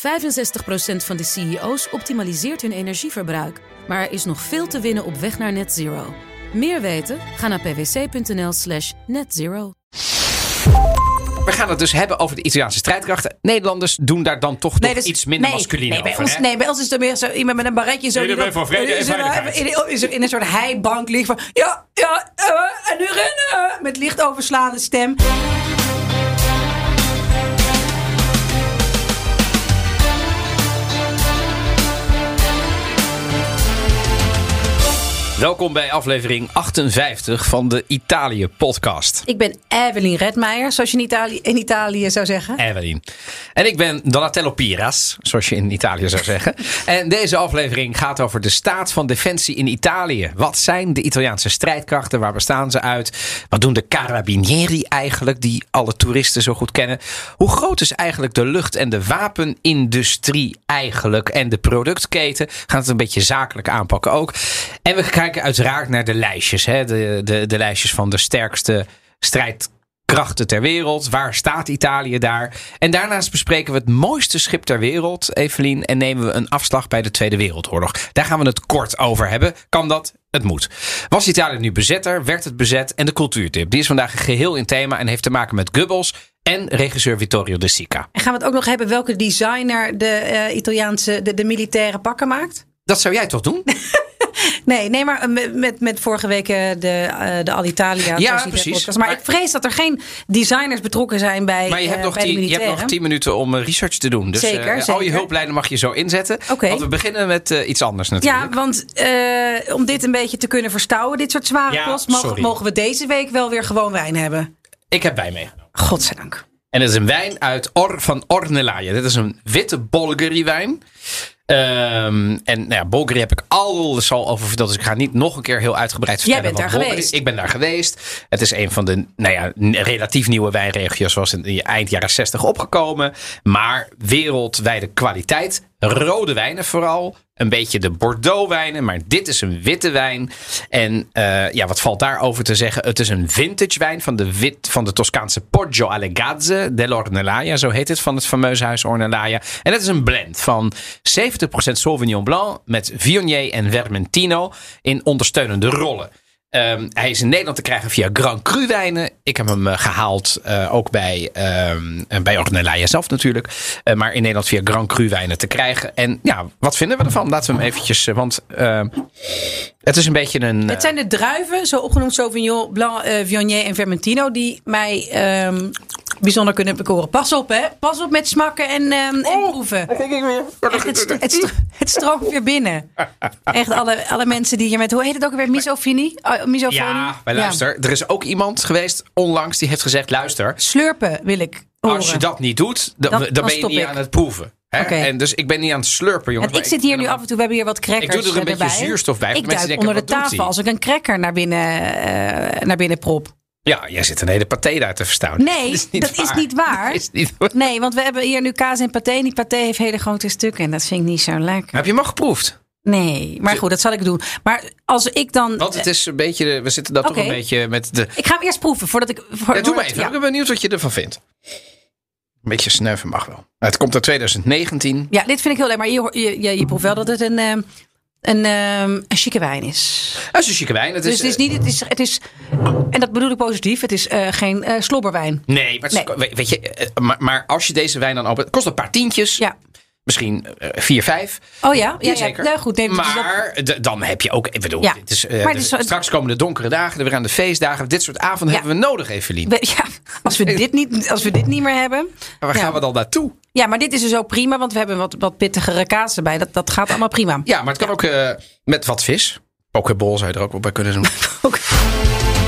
65% van de CEO's optimaliseert hun energieverbruik. Maar er is nog veel te winnen op weg naar net zero. Meer weten? Ga naar pwc.nl slash netzero. We gaan het dus hebben over de Italiaanse strijdkrachten. Nederlanders doen daar dan toch nog dus- iets minder nee, masculien nee, bij over. ons, hè? nee, bij ons is het meer zo iemand met een barretje. Zo Jullie die bent dan- voor vrede en is er- veiligheid. in, is er in een soort heibank ligt van... Ja, ja, eh, en nu rennen! Met licht overslaande stem. Welkom bij aflevering 58 van de Italië podcast. Ik ben Evelien Redmeijer, zoals je in Italië, in Italië zou zeggen. Evelien. En ik ben Donatello Piras, zoals je in Italië zou zeggen. En deze aflevering gaat over de staat van defensie in Italië. Wat zijn de Italiaanse strijdkrachten? Waar bestaan ze uit? Wat doen de carabinieri eigenlijk, die alle toeristen zo goed kennen? Hoe groot is eigenlijk de lucht- en de wapenindustrie eigenlijk? En de productketen? Gaan het een beetje zakelijk aanpakken ook. En we kijken uiteraard naar de lijstjes. Hè? De, de, de lijstjes van de sterkste strijdkrachten ter wereld. Waar staat Italië daar? En daarnaast bespreken we het mooiste schip ter wereld, Evelien. En nemen we een afslag bij de Tweede Wereldoorlog. Daar gaan we het kort over hebben. Kan dat? Het moet. Was Italië nu bezetter? Werd het bezet? En de cultuurtip. Die is vandaag geheel in thema en heeft te maken met Goebbels en regisseur Vittorio De Sica. En gaan we het ook nog hebben welke designer de eh, Italiaanse, de, de militaire pakken maakt? Dat zou jij toch doen? Nee, nee, maar eh, met, met, vorige week eh, de, eh, de Alitalia. Ja, precies. Maar, Maar- ik vrees dat er geen designers betrokken zijn bij, Maar je hebt, nog bij de tien, je hebt nog tien minuten om research te doen. Dus Zeker, eh, al je zeker. hulplijnen mag je zo inzetten. Oké. Want we beginnen met eh, iets anders natuurlijk. Ja, want eh, om dit een beetje te kunnen verstouwen, dit soort zware Ja, kost, mogen, mogen we deze week wel weer gewoon wijn hebben. Ik heb wijn meegenomen. Godzijdank. En het is een wijn uit Or, van Ornellaia. Dit is een witte Bolgheri wijn. Ehm, en nou ja, Bolgheri heb ik alles al over verteld. Dus ik ga niet nog een keer heel uitgebreid vertellen. bent daar Bolgheri- geweest. Ik ben daar geweest. Het is een van de nou ja, relatief nieuwe wijnregio's. Zoals in eind jaren 60 opgekomen. Maar wereldwijde kwaliteit. Rode wijnen vooral. Een beetje de Bordeaux wijnen. Maar dit is een witte wijn. En eh, ja, wat valt daarover te zeggen? Het is een vintage wijn van de, wit, van de Toscaanse Poggio alle Gazze dell'Ornellaia. Zo heet het van het fameuze huis Ornellaia. En het is een blend van 70% Sauvignon Blanc met Viognier en Vermentino in ondersteunende rollen. Ehm, hij is in Nederland te krijgen via Grand Cru wijnen. Ik heb hem eh, gehaald eh, ook bij, eh, bij Ornellaia zelf natuurlijk. Maar in Nederland via Grand Cru wijnen te krijgen. En ja, wat vinden we ervan? Laten we hem eventjes... want ehm, het is een beetje een... Het zijn de druiven, zo opgenoemd Sauvignon, Blanc, Viognier en Vermentino, die mij bijzonder kunnen bekoren. Pas op, hè? Pas op met smakken en, ehm, en Oh, proeven. Echt, het, st- het, st- het stroomt weer binnen. Echt, alle, alle mensen die hier met, hoe heet het ook weer? Misofonie? Oh, misofonie? ja, maar luister. Er is ook iemand geweest onlangs die heeft gezegd... Luister, Slurpen wil ik horen. als je dat niet doet, dan, Dan- ben je niet ik. aan het proeven. Hè? Oké. En dus ik ben niet aan het slurpen, jongens. Want ik zit hier nu af en toe, we hebben hier wat crackers Ik doe er een beetje erbij. zuurstof bij, Ik duik denken, onder de tafel als ik een cracker naar binnen, eh, naar binnen prop. Ja, jij zit een hele paté daar te verstaan. Nee, dat is niet waar. Dat is niet waar. Nee, want we hebben hier nu kaas en paté. Die paté heeft hele grote stukken. En dat vind ik niet zo lekker. Heb je hem al geproefd? Nee, maar goed, dat zal ik doen. Maar als ik dan... Want het is een beetje, we zitten daar toch een beetje met de... Ik ga hem eerst proeven voordat ik... Voor, Ja, doe maar even, ja. ik ben benieuwd wat je ervan vindt. Een beetje snuiven mag wel. Het komt uit 2019. Ja, dit vind ik heel leuk. Maar je, je, je proeft wel dat het een, ehm, een, ehm, een chique wijn is. Dat is een chique wijn. Het Dus is, het is niet... Het is, het is, en dat bedoel ik positief. Het is eh, geen eh, slobberwijn. Nee, maar, het is- Nee. weet- je, eh, maar, maar als je deze wijn dan opent, het kost een paar tientjes. Ja. Misschien eh, vier, vijf. Oh ja? Ja, ja. Zeker. Nou, goed. Nee, dus dat- maar d- dan heb je ook, ik bedoel, Ja. het is, eh, straks komen de donkere dagen, weer aan de feestdagen. Dit soort avonden hebben we nodig, Evelien. ja, als, we dit niet, als we dit niet meer hebben... Maar waar gaan we dan naartoe? Ja, maar dit is dus ook prima, want we hebben wat, wat pittigere kaas erbij. Dat, dat gaat allemaal prima. Ja, maar het kan ook eh, met wat vis. Pokeball zou je er ook wel bij kunnen doen.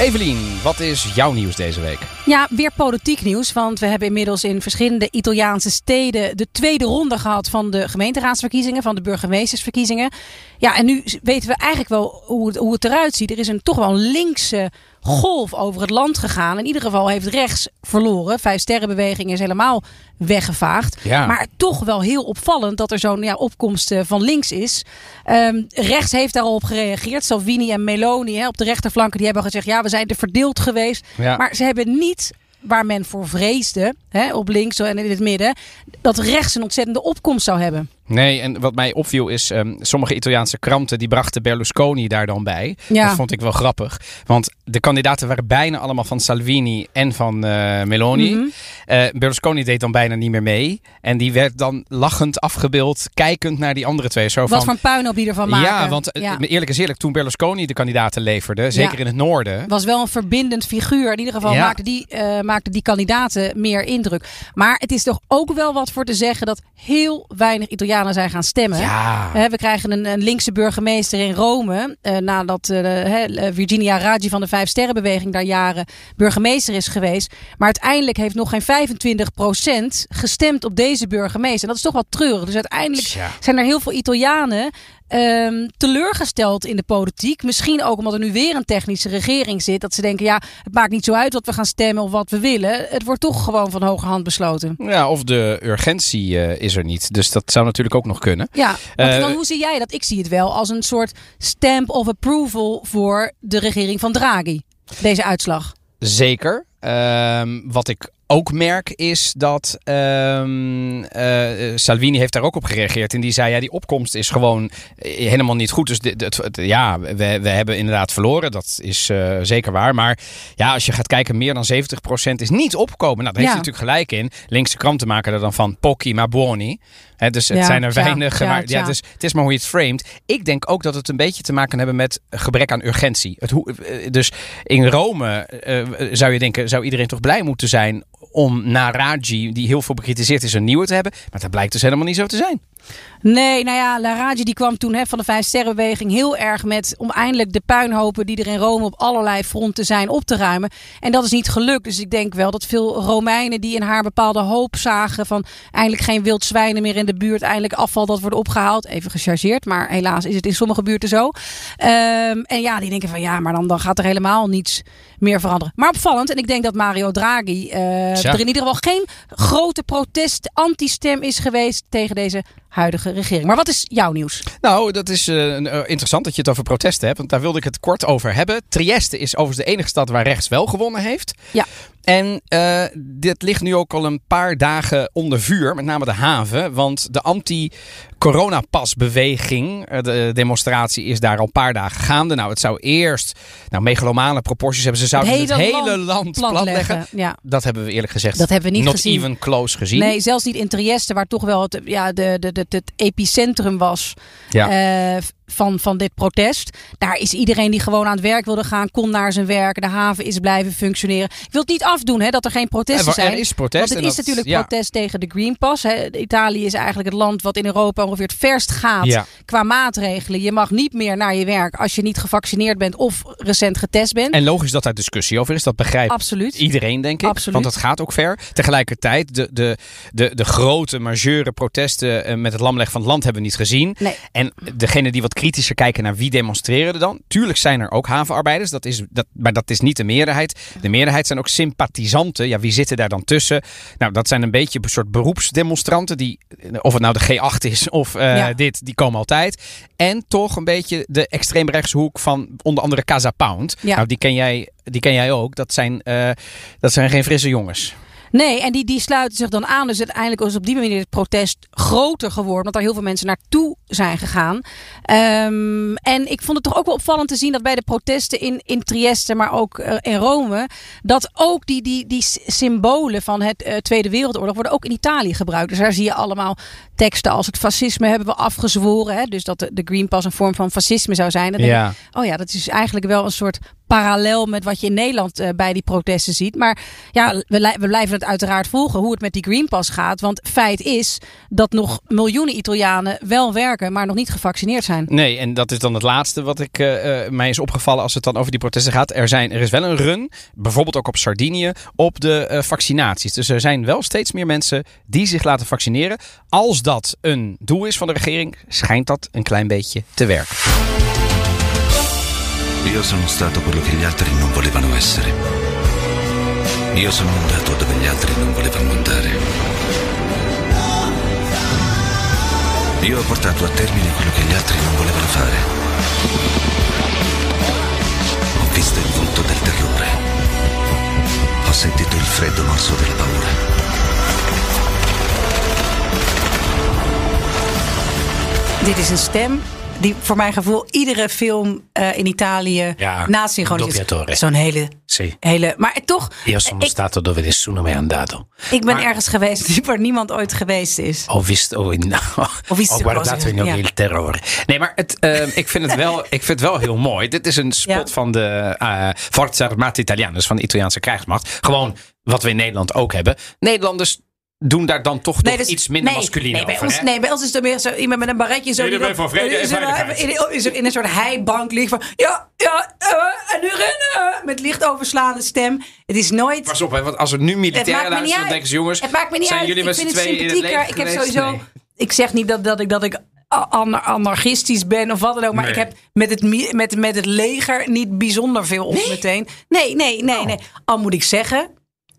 Evelien, wat is jouw nieuws deze week? Ja, weer politiek nieuws. Want we hebben inmiddels in verschillende Italiaanse steden de tweede ronde gehad van de gemeenteraadsverkiezingen, van de burgemeestersverkiezingen. Ja, en nu weten we eigenlijk wel hoe het, hoe het eruit ziet. Er is een toch wel linkse golf over het land gegaan. In ieder geval heeft rechts verloren. Vijf sterrenbeweging is helemaal weggevaagd. Ja. Maar toch wel heel opvallend dat er zo'n ja, opkomst eh, van links is. Ehm, rechts heeft daarop gereageerd. Salvini en Meloni hè, op de rechterflanken die hebben gezegd... ja, we zijn er verdeeld geweest. Ja. Maar ze hebben niet waar men voor vreesde, hè, op links en in het midden, dat rechts een ontzettende opkomst zou hebben. Nee, en wat mij opviel is, um, sommige Italiaanse kranten die brachten Berlusconi daar dan bij. Ja. Dat vond ik wel grappig. Want de kandidaten waren bijna allemaal van Salvini en van uh, Meloni. Mhm. Uh, Berlusconi deed dan bijna niet meer mee. En die werd dan lachend afgebeeld, kijkend naar die andere twee. Zo Wat van, voor een puinhoop die ervan maken. ja, want Ja. eerlijk is eerlijk, toen Berlusconi de kandidaten leverde, zeker Ja. in het noorden. was wel een verbindend figuur. In ieder geval maakte, die, eh maakte die kandidaten meer indruk. Maar het is toch ook wel wat voor te zeggen dat heel weinig Italianen zijn gaan stemmen. Ja. We krijgen een, een linkse burgemeester in Rome. eh, nadat eh, hè, Virginia Raggi van de Vijf Sterrenbeweging daar jaren burgemeester is geweest. Maar uiteindelijk heeft nog geen 25% gestemd op deze burgemeester. En dat is toch wel treurig. Dus uiteindelijk zijn er heel veel Italianen ehm, teleurgesteld in de politiek. Misschien ook omdat er nu weer een technische regering zit. Dat ze denken, ja, het maakt niet zo uit wat we gaan stemmen of wat we willen. Het wordt toch gewoon van hoge hand besloten. Ja, of de urgentie eh, is er niet. Dus dat zou natuurlijk ook nog kunnen. Ja, Eh, dan, hoe zie jij dat? Ik zie het wel als een soort stamp of approval voor de regering van Draghi. Deze uitslag. Zeker. Ehm, wat ik ook merk is dat ehm, eh, Salvini heeft daar ook op gereageerd. En die zei, ja, die opkomst is gewoon eh, helemaal niet goed. Dus dit- het- ja, we, we hebben inderdaad verloren. Dat is eh, zeker waar. Maar ja, als je gaat kijken, meer dan 70% is niet opkomen. Nou, daar heeft Ja. hij natuurlijk gelijk in. Linkse kranten maken er dan van pochi ma buoni. Hè, dus het Ja, zijn er weinig. tja, maar, ja, dus het is maar hoe je het framed. Ik denk ook dat het een beetje te maken hebben met gebrek aan urgentie. Het, hoe- eh, dus in Rome eh, zou je denken, zou iedereen toch blij moeten zijn om na Raggi, die heel veel bekritiseerd is, een nieuwe te hebben. Maar dat blijkt dus helemaal niet zo te zijn. Nee, nou ja, Larage die kwam toen hè, van de Vijf Sterrenbeweging heel erg met om eindelijk de puinhopen die er in Rome op allerlei fronten zijn op te ruimen. En dat is niet gelukt. Dus ik denk wel dat veel Romeinen die in haar bepaalde hoop zagen van eindelijk geen wild zwijnen meer in de buurt, eindelijk afval dat wordt opgehaald. Even gechargeerd, maar helaas is het in sommige buurten zo. Ehm, en ja, die denken van ja, maar dan, dan gaat er helemaal niets meer veranderen. Maar opvallend, en ik denk dat Mario Draghi eh, er in ieder geval geen grote protest, anti-stem is geweest tegen deze huidige regering. Maar wat is jouw nieuws? Nou, dat is eh, eh, interessant dat je het over protesten hebt. Want daar wilde ik het kort over hebben. Trieste is overigens de enige stad waar rechts wel gewonnen heeft. Ja. En eh, dit ligt nu ook al een paar dagen onder vuur, met name de haven. Want de anti-coronapasbeweging, eh, de demonstratie, is daar al een paar dagen gaande. Nou, het zou eerst nou, megalomane proporties hebben. Ze zouden het, hele land, platleggen. Ja. Dat hebben we eerlijk gezegd Dat hebben we niet not gezien. even close gezien. Nee, zelfs niet in Trieste, waar toch wel het, ja, de, de, de, het epicentrum was Ja. eh, van, van dit protest. Daar is iedereen die gewoon aan het werk wilde gaan, kon naar zijn werk. De haven is blijven functioneren. Ik wil het niet afdoen hè, dat er geen protesten Er- er zijn. is protest Want het is dat- natuurlijk ja. protest tegen de Green Pass. Hè. Italië is eigenlijk het land wat in Europa ongeveer het verst gaat Ja. qua maatregelen. Je mag niet meer naar je werk als je niet gevaccineerd bent of recent getest bent. En logisch dat daar discussie over is. Dat begrijpt Absoluut. iedereen, denk ik. Absoluut. Want dat gaat ook ver. Tegelijkertijd, de, de, de, de grote, majeure protesten eh, met het lamleg van het land hebben we niet gezien. Nee. En degene die wat kritischer kijken naar wie demonstreren er dan. Tuurlijk zijn er ook havenarbeiders, dat is, dat, maar dat is niet de meerderheid. De meerderheid zijn ook sympathisanten. Ja, wie zitten daar dan tussen? Nou, dat zijn een beetje een soort beroepsdemonstranten. Die, of het nou de G8 is of eh, Ja. dit, die komen altijd. En toch een beetje de extreemrechtse hoek van onder andere Casa Pound. Ja. Nou, die ken jij, die ken jij ook. Dat zijn, eh, dat zijn geen frisse jongens. Nee, en die, die sluiten zich dan aan. Dus uiteindelijk is op die manier het protest groter geworden. Omdat er heel veel mensen naartoe zijn gegaan. Ehm, en ik vond het toch ook wel opvallend te zien dat bij de protesten in, in Trieste, maar ook eh, in Rome. Dat ook die, die, die symbolen van het eh, Tweede Wereldoorlog worden ook in Italië gebruikt. Dus daar zie je allemaal teksten als het fascisme hebben we afgezworen. Hè? Dus dat de, de Green Pass een vorm van fascisme zou zijn. Dan ik. Oh ja, dat is eigenlijk wel een soort parallel met wat je in Nederland eh, bij die protesten ziet. Maar ja, we, we blijven het uiteraard volgen hoe het met die Green Pass gaat. Want feit is dat nog miljoenen Italianen wel werken, maar nog niet gevaccineerd zijn. Nee, en dat is dan het laatste wat ik, eh, eh, mij is opgevallen als het dan over die protesten gaat. Er, zijn, er is wel een run, bijvoorbeeld ook op Sardinië, op de vaccinaties. Dus er zijn wel steeds meer mensen die zich laten vaccineren. Als dat een doel is van de regering, schijnt dat een klein beetje te werken. Io sono stato quello che gli altri non volevano essere. Io sono andato dove gli altri non volevano andare. Io ho portato a termine quello che gli altri non volevano fare. Ho visto il volto del terrore. Ho sentito il freddo morso della paura. Dit is een stem die voor mijn gevoel iedere film eh, in Italië Ja, doppiatore. Zo'n hele, hele... Maar toch, Io sono ik, stato dove nessuno mai andato. ik ben Maar- ergens geweest waar niemand ooit geweest is. Ho visto in, Ho visto ho guardato cose, in il terrore. Nee, maar het, eh, ik, vind het wel, ik vind het wel heel mooi. Dit is een spot Ja. van de eh Forza Armata Italiana, dus van de Italiaanse krijgsmacht. Gewoon wat we in Nederland ook hebben. Nederlanders doen daar dan toch nog dus- iets minder nee, masculien nee, bij over. ons, hè? nee, bij ons is er meer zo iemand met een barretje zo. Die dan- vrede is er- in, is er in een soort heibank ligt van. Ja, ja, eh, en nu rennen. Met licht overslaande stem. Het is nooit. Pas op, hè, want als er nu militairen luisteren, dan denken ze jongens. Het maakt me niet zijn uit. jullie ik met vind z'n het tweeën in het sympathieker. leger Ik heb sowieso. Nee. Ik zeg niet dat, dat ik, dat ik anarchistisch ben of wat dan ook. Maar Nee. ik heb met het, met, met het leger niet bijzonder veel op meteen. Nee, nee, nee, Oh. nee. Al moet ik zeggen.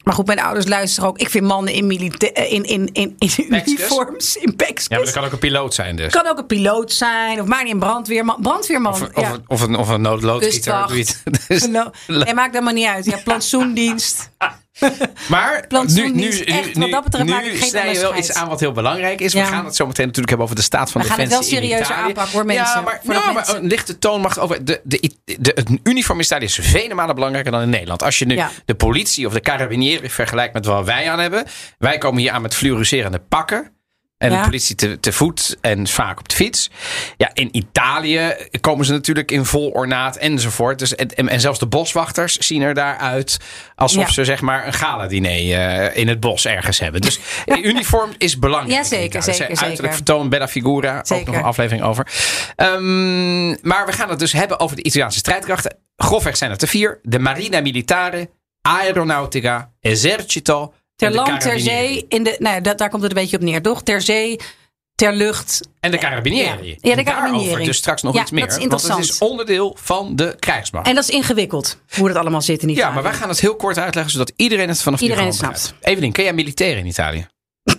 Maar goed, mijn ouders luisteren ook. Ik vind mannen in, milita- eh, in, in, in, in uniforms, in pekskes. Ja, maar dat kan ook een piloot zijn dus. Kan ook een piloot zijn. Of maakt niet een brandweerman. Brandweerman. Of, of, ja. een- of, een, of een noodloodgieter. Kustwacht. doe je het. Dus- nee, maakt helemaal niet uit. Ja, plantsoendienst. Maar nu, nu, echt, nu, wat dat betreft nu maak ik geen snij je wel iets aan wat heel belangrijk is. Ja. We gaan het zo meteen natuurlijk hebben over de staat van We gaan het defensie wel Italië. aanpakken, hoor, mensen. Ja, maar, ja, maar een lichte toon mag over. De, de, de, het uniform in Italië is vele malen belangrijker dan in Nederland. Als je nu Ja. de politie of de carabinieri vergelijkt met wat wij aan hebben. Wij komen hier aan met fluoriserende pakken. En Ja. de politie te, te voet en vaak op de fiets. Ja, in Italië komen ze natuurlijk in vol ornaat enzovoort. Dus, en, zelfs de boswachters zien er daaruit alsof Ja. ze zeg maar een gala-diner eh, in het bos ergens hebben. Dus uniform is belangrijk. Ja, zeker, zeker, Ze- Uiterlijk zeker. vertoon, Bella Figura. Ook Zeker. nog een aflevering over. Ehm, maar we gaan het dus hebben over de Italiaanse strijdkrachten. Grofweg zijn het er vier. De Marina Militare, Aeronautica, Esercito Ter land, ter zee. In de, nou, ja, dat, daar komt het een beetje op neer, toch? Ter zee, ter lucht. En de Carabinieri. Ja. Ja, de Carabinieri. dus straks nog Ja, iets meer. dat is want het is interessant. onderdeel van de krijgsmacht. En dat is ingewikkeld, hoe dat allemaal zit in ja, Italië. maar wij gaan het heel kort uitleggen, zodat iedereen het vanaf Iedereen het snapt. Evelien, ken jij militairen in Italië?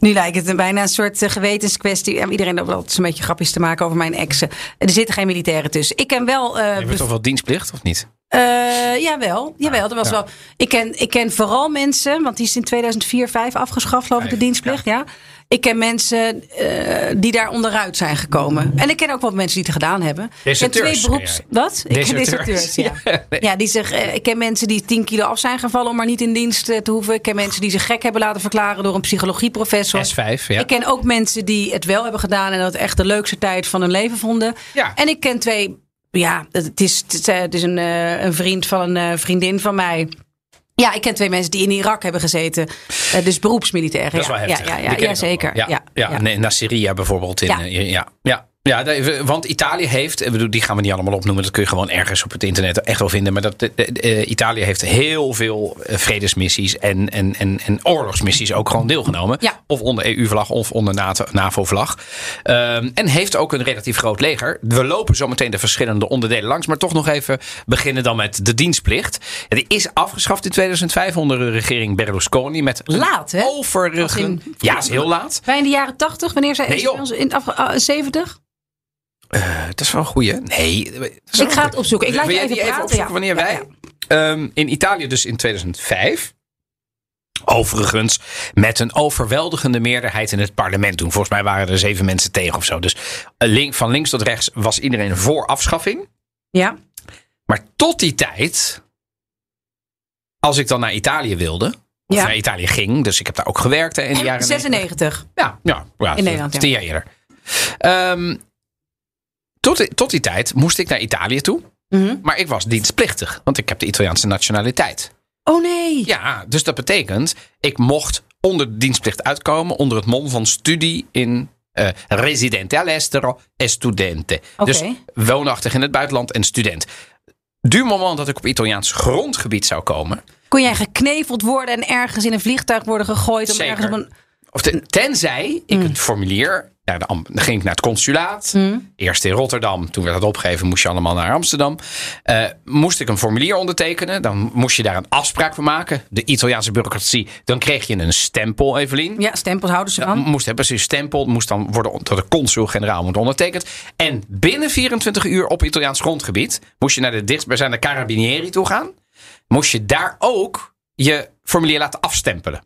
Nu lijkt het een bijna een soort eh, gewetenskwestie. Ja, Iedereen altijd een beetje grapjes te maken over mijn exen. Er zitten geen militairen tussen. Ik ken wel... Heb je toch wel dienstplicht, of niet? Eh, jawel, jawel. Dat was ja. wel. Ik ken, ik ken vooral mensen, want die is in 2004, 5 afgeschaft, geloof ik, de dienstplicht. Ja. Ik ken mensen eh, die daar onderuit zijn gekomen. En ik ken ook wel mensen die het gedaan hebben. Deserteurs, twee beroeps. Wat? Ik ken Deserteurs. ja. Ja. Ja, die zich, eh, ik ken mensen die 10 kilo af zijn gevallen om maar niet in dienst te hoeven. Ik ken mensen die zich gek hebben laten verklaren door een psychologieprofessor. S5, ja. Ik ken ook mensen die het wel hebben gedaan en dat het echt de leukste tijd van hun leven vonden. Ja. En ik ken twee, ja, het is, het is, eh, een, eh, een vriend van een eh, vriendin van mij. Ja, ik ken twee mensen die in Irak hebben gezeten. Eh, dus beroepsmilitairen. Dat is wel ja, heftig. ja, ja, ja, ja, zeker. Ja, ja, ja. Nee, naar Syrië bijvoorbeeld. In, Ja. ja. ja, ja, want Italië heeft, die gaan we niet allemaal opnoemen, dat kun je gewoon ergens op het internet echt wel vinden. Maar dat, eh, Italië heeft heel veel eh, vredesmissies en, en, en, en oorlogsmissies ook gewoon deelgenomen. Of onder EU-vlag of onder NAVO-vlag. Ehm, en heeft ook een relatief groot leger. We lopen zo meteen de verschillende onderdelen langs, maar toch nog even beginnen dan met de dienstplicht. Die is afgeschaft in 2005 onder de regering Berlusconi met laat, hè? Overigens. Ja, is heel laat. Wij in de jaren 80, wanneer zij nee, in, ah, in 70? Uh, dat is wel een goeie. Nee. Eh, ik ga het opzoeken. Ik laat je even, praten. Even ja. Wanneer wij ehm, in Italië dus in 2005 Overigens met een overweldigende meerderheid in het parlement toen. Volgens mij waren er zeven mensen tegen of zo. Dus eh, van links tot rechts was iedereen voor afschaffing. Ja. Maar tot die tijd, als ik dan naar Italië wilde, of naar Italië ging, dus ik heb daar ook gewerkt in de jaren 96. Ja, ja, ja in Nederland. Dus tien jaar eerder. Ehm, tot, die- tot die tijd moest ik naar Italië toe. Mhm. Maar ik was dienstplichtig, want ik heb de Italiaanse nationaliteit. Oh nee. Ja, dus dat betekent, ik mocht onder de dienstplicht uitkomen onder het mom van studie in eh, residente all'estero e studente. Oké. Dus woonachtig in het buitenland en student. Du moment dat ik op Italiaans grondgebied zou komen, Kon jij gekneveld worden en ergens in een vliegtuig worden gegooid? Om Zeker. ergens op een... Of ten- tenzij ik Mm. een formulier. Ja, dan ging ik naar het consulaat. Mm. Eerst in Rotterdam. Toen werd dat opgegeven. Moest je allemaal naar Amsterdam. Eh, moest ik een formulier ondertekenen. Dan moest je daar een afspraak van maken. De Italiaanse bureaucratie. Dan kreeg je een stempel, Evelien. Ja, stempels houden ze van. moest hebben, precies stempel. Moest dan worden door de consul-generaal moet ondertekend. En binnen 24 uur op Italiaans grondgebied. moest je naar de dichtstbijzijnde Carabinieri toe gaan. Moest je daar ook je formulier laten afstempelen.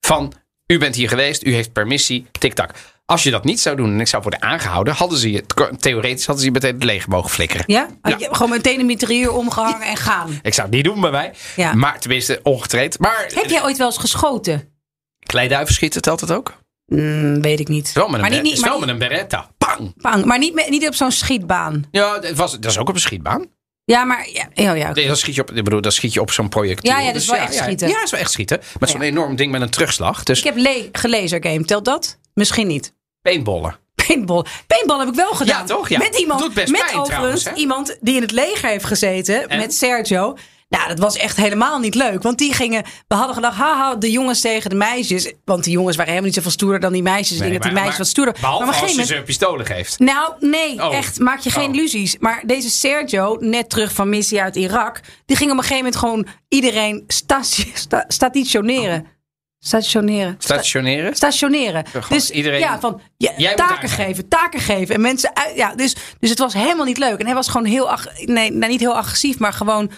Van, u bent hier geweest, u heeft permissie, tik-tak. Als je dat niet zou doen en ik zou worden aangehouden, hadden ze je, theoretisch hadden ze je meteen het leger mogen flikkeren. Ja? Ja. Je Gewoon meteen een mitrailleur omgehangen en gaan. Ik zou het niet doen bij mij. Ja. Maar tenminste, ongetraind. Maar Heb jij ooit wel eens geschoten? kleiduiven schieten, telt het ook? Mm, weet ik niet. Wel met een, maar niet, niet, maar met een beretta. Pang! bang, maar niet, niet op zo'n schietbaan. Ja, dat, was, dat is ook op een schietbaan. Ja, maar... Ja, oh, ja. Nee, dan schiet je op, ik bedoel, dan schiet je op zo'n projectiel. Ja, ja, dat is wel echt schieten. Ja, dat is wel echt schieten. Met zo'n Ja. enorm ding met een terugslag. Dus Ik heb le gelezen game. Telt dat? Misschien niet. Paintballen. Paintball. Paintball heb ik wel gedaan. Ja, toch? Ja. Met iemand. Met pijn overigens trouwens, iemand die in het leger heeft gezeten. En? Met Sergio. Nou, dat was echt helemaal niet leuk. Want die gingen. We hadden gedacht, haha, de jongens tegen de meisjes. Want die jongens waren helemaal niet zoveel stoerder dan die meisjes. Ik denk dat die meisjes wat stoerder. Behalve maar een als je ze pistolen geeft. Nou, nee, Oh. echt. Maak je geen Oh. illusies. Maar deze Sergio, net terug van missie uit Irak. Die ging op een gegeven moment gewoon iedereen sta- stationeren. Stationeren. Sta- Stationeren. stationeren. Dus iedereen- ja, van ja, taken geven, taken geven en mensen uit. Ja, dus, dus het was helemaal niet leuk. En hij was gewoon heel, nee, nou, niet heel agressief, maar gewoon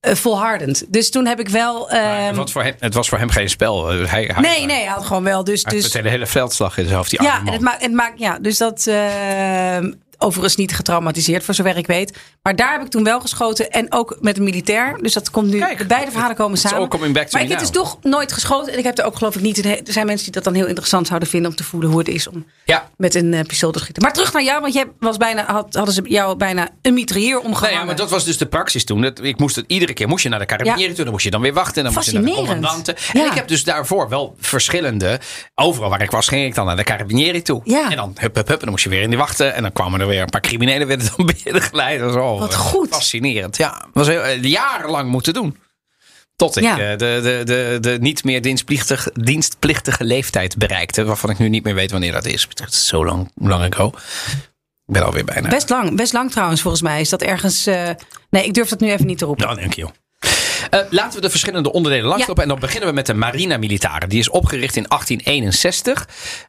eh, volhardend. Dus toen heb ik wel. Ehm, wat voor hem, het was voor hem geen spel. Hij, hij, nee, nee, hij had gewoon wel. Dus, dus de hele veldslag in zijn hoofd. Die ja, en het maakt, het maakt, ja, dus dat. ehm, overigens niet getraumatiseerd, voor zover ik weet. Maar daar heb ik toen wel geschoten. En ook met een militair. Dus dat komt nu. Kijk, de beide verhalen komen samen. coming back to maar ik heb dus toch nooit geschoten. En ik heb er ook geloof ik niet. Er zijn mensen die dat dan heel interessant zouden vinden om te voelen hoe het is om Ja. met een eh, pistool te schieten. Maar terug naar jou, want jij was bijna, had, hadden ze jou bijna een mitrailleur omgehangen. Nee, ja, maar dat was dus de praxis toen. Dat, ik moest het iedere keer moest je naar de carabinieri Ja. toe, dan moest je dan weer wachten, en dan moest je naar de commandanten. En ik heb dus daarvoor wel verschillende. Overal waar ik was, ging ik dan naar de carabinieri toe. En dan hup, hup, hup, en dan moest je weer in die wachten. En dan kwamen er weer een paar criminelen werden dan binnengeleid. Dat was wel, Wat eh, goed. Fascinerend. Ja, dat was heel, eh, jarenlang moeten doen. Tot ik Ja. eh, de, de, de, de niet meer dienstplichtig, dienstplichtige leeftijd bereikte. Waarvan ik nu niet meer weet wanneer dat is. Het is zo lang, lang ago. Ik ben alweer bijna. Best lang, best lang trouwens volgens mij. Is dat ergens... nee, ik durf dat nu even niet te roepen. Nou, dank je. Eh, laten we de verschillende onderdelen langslopen. En dan beginnen we met de Marina Militare. Die is opgericht in 1861.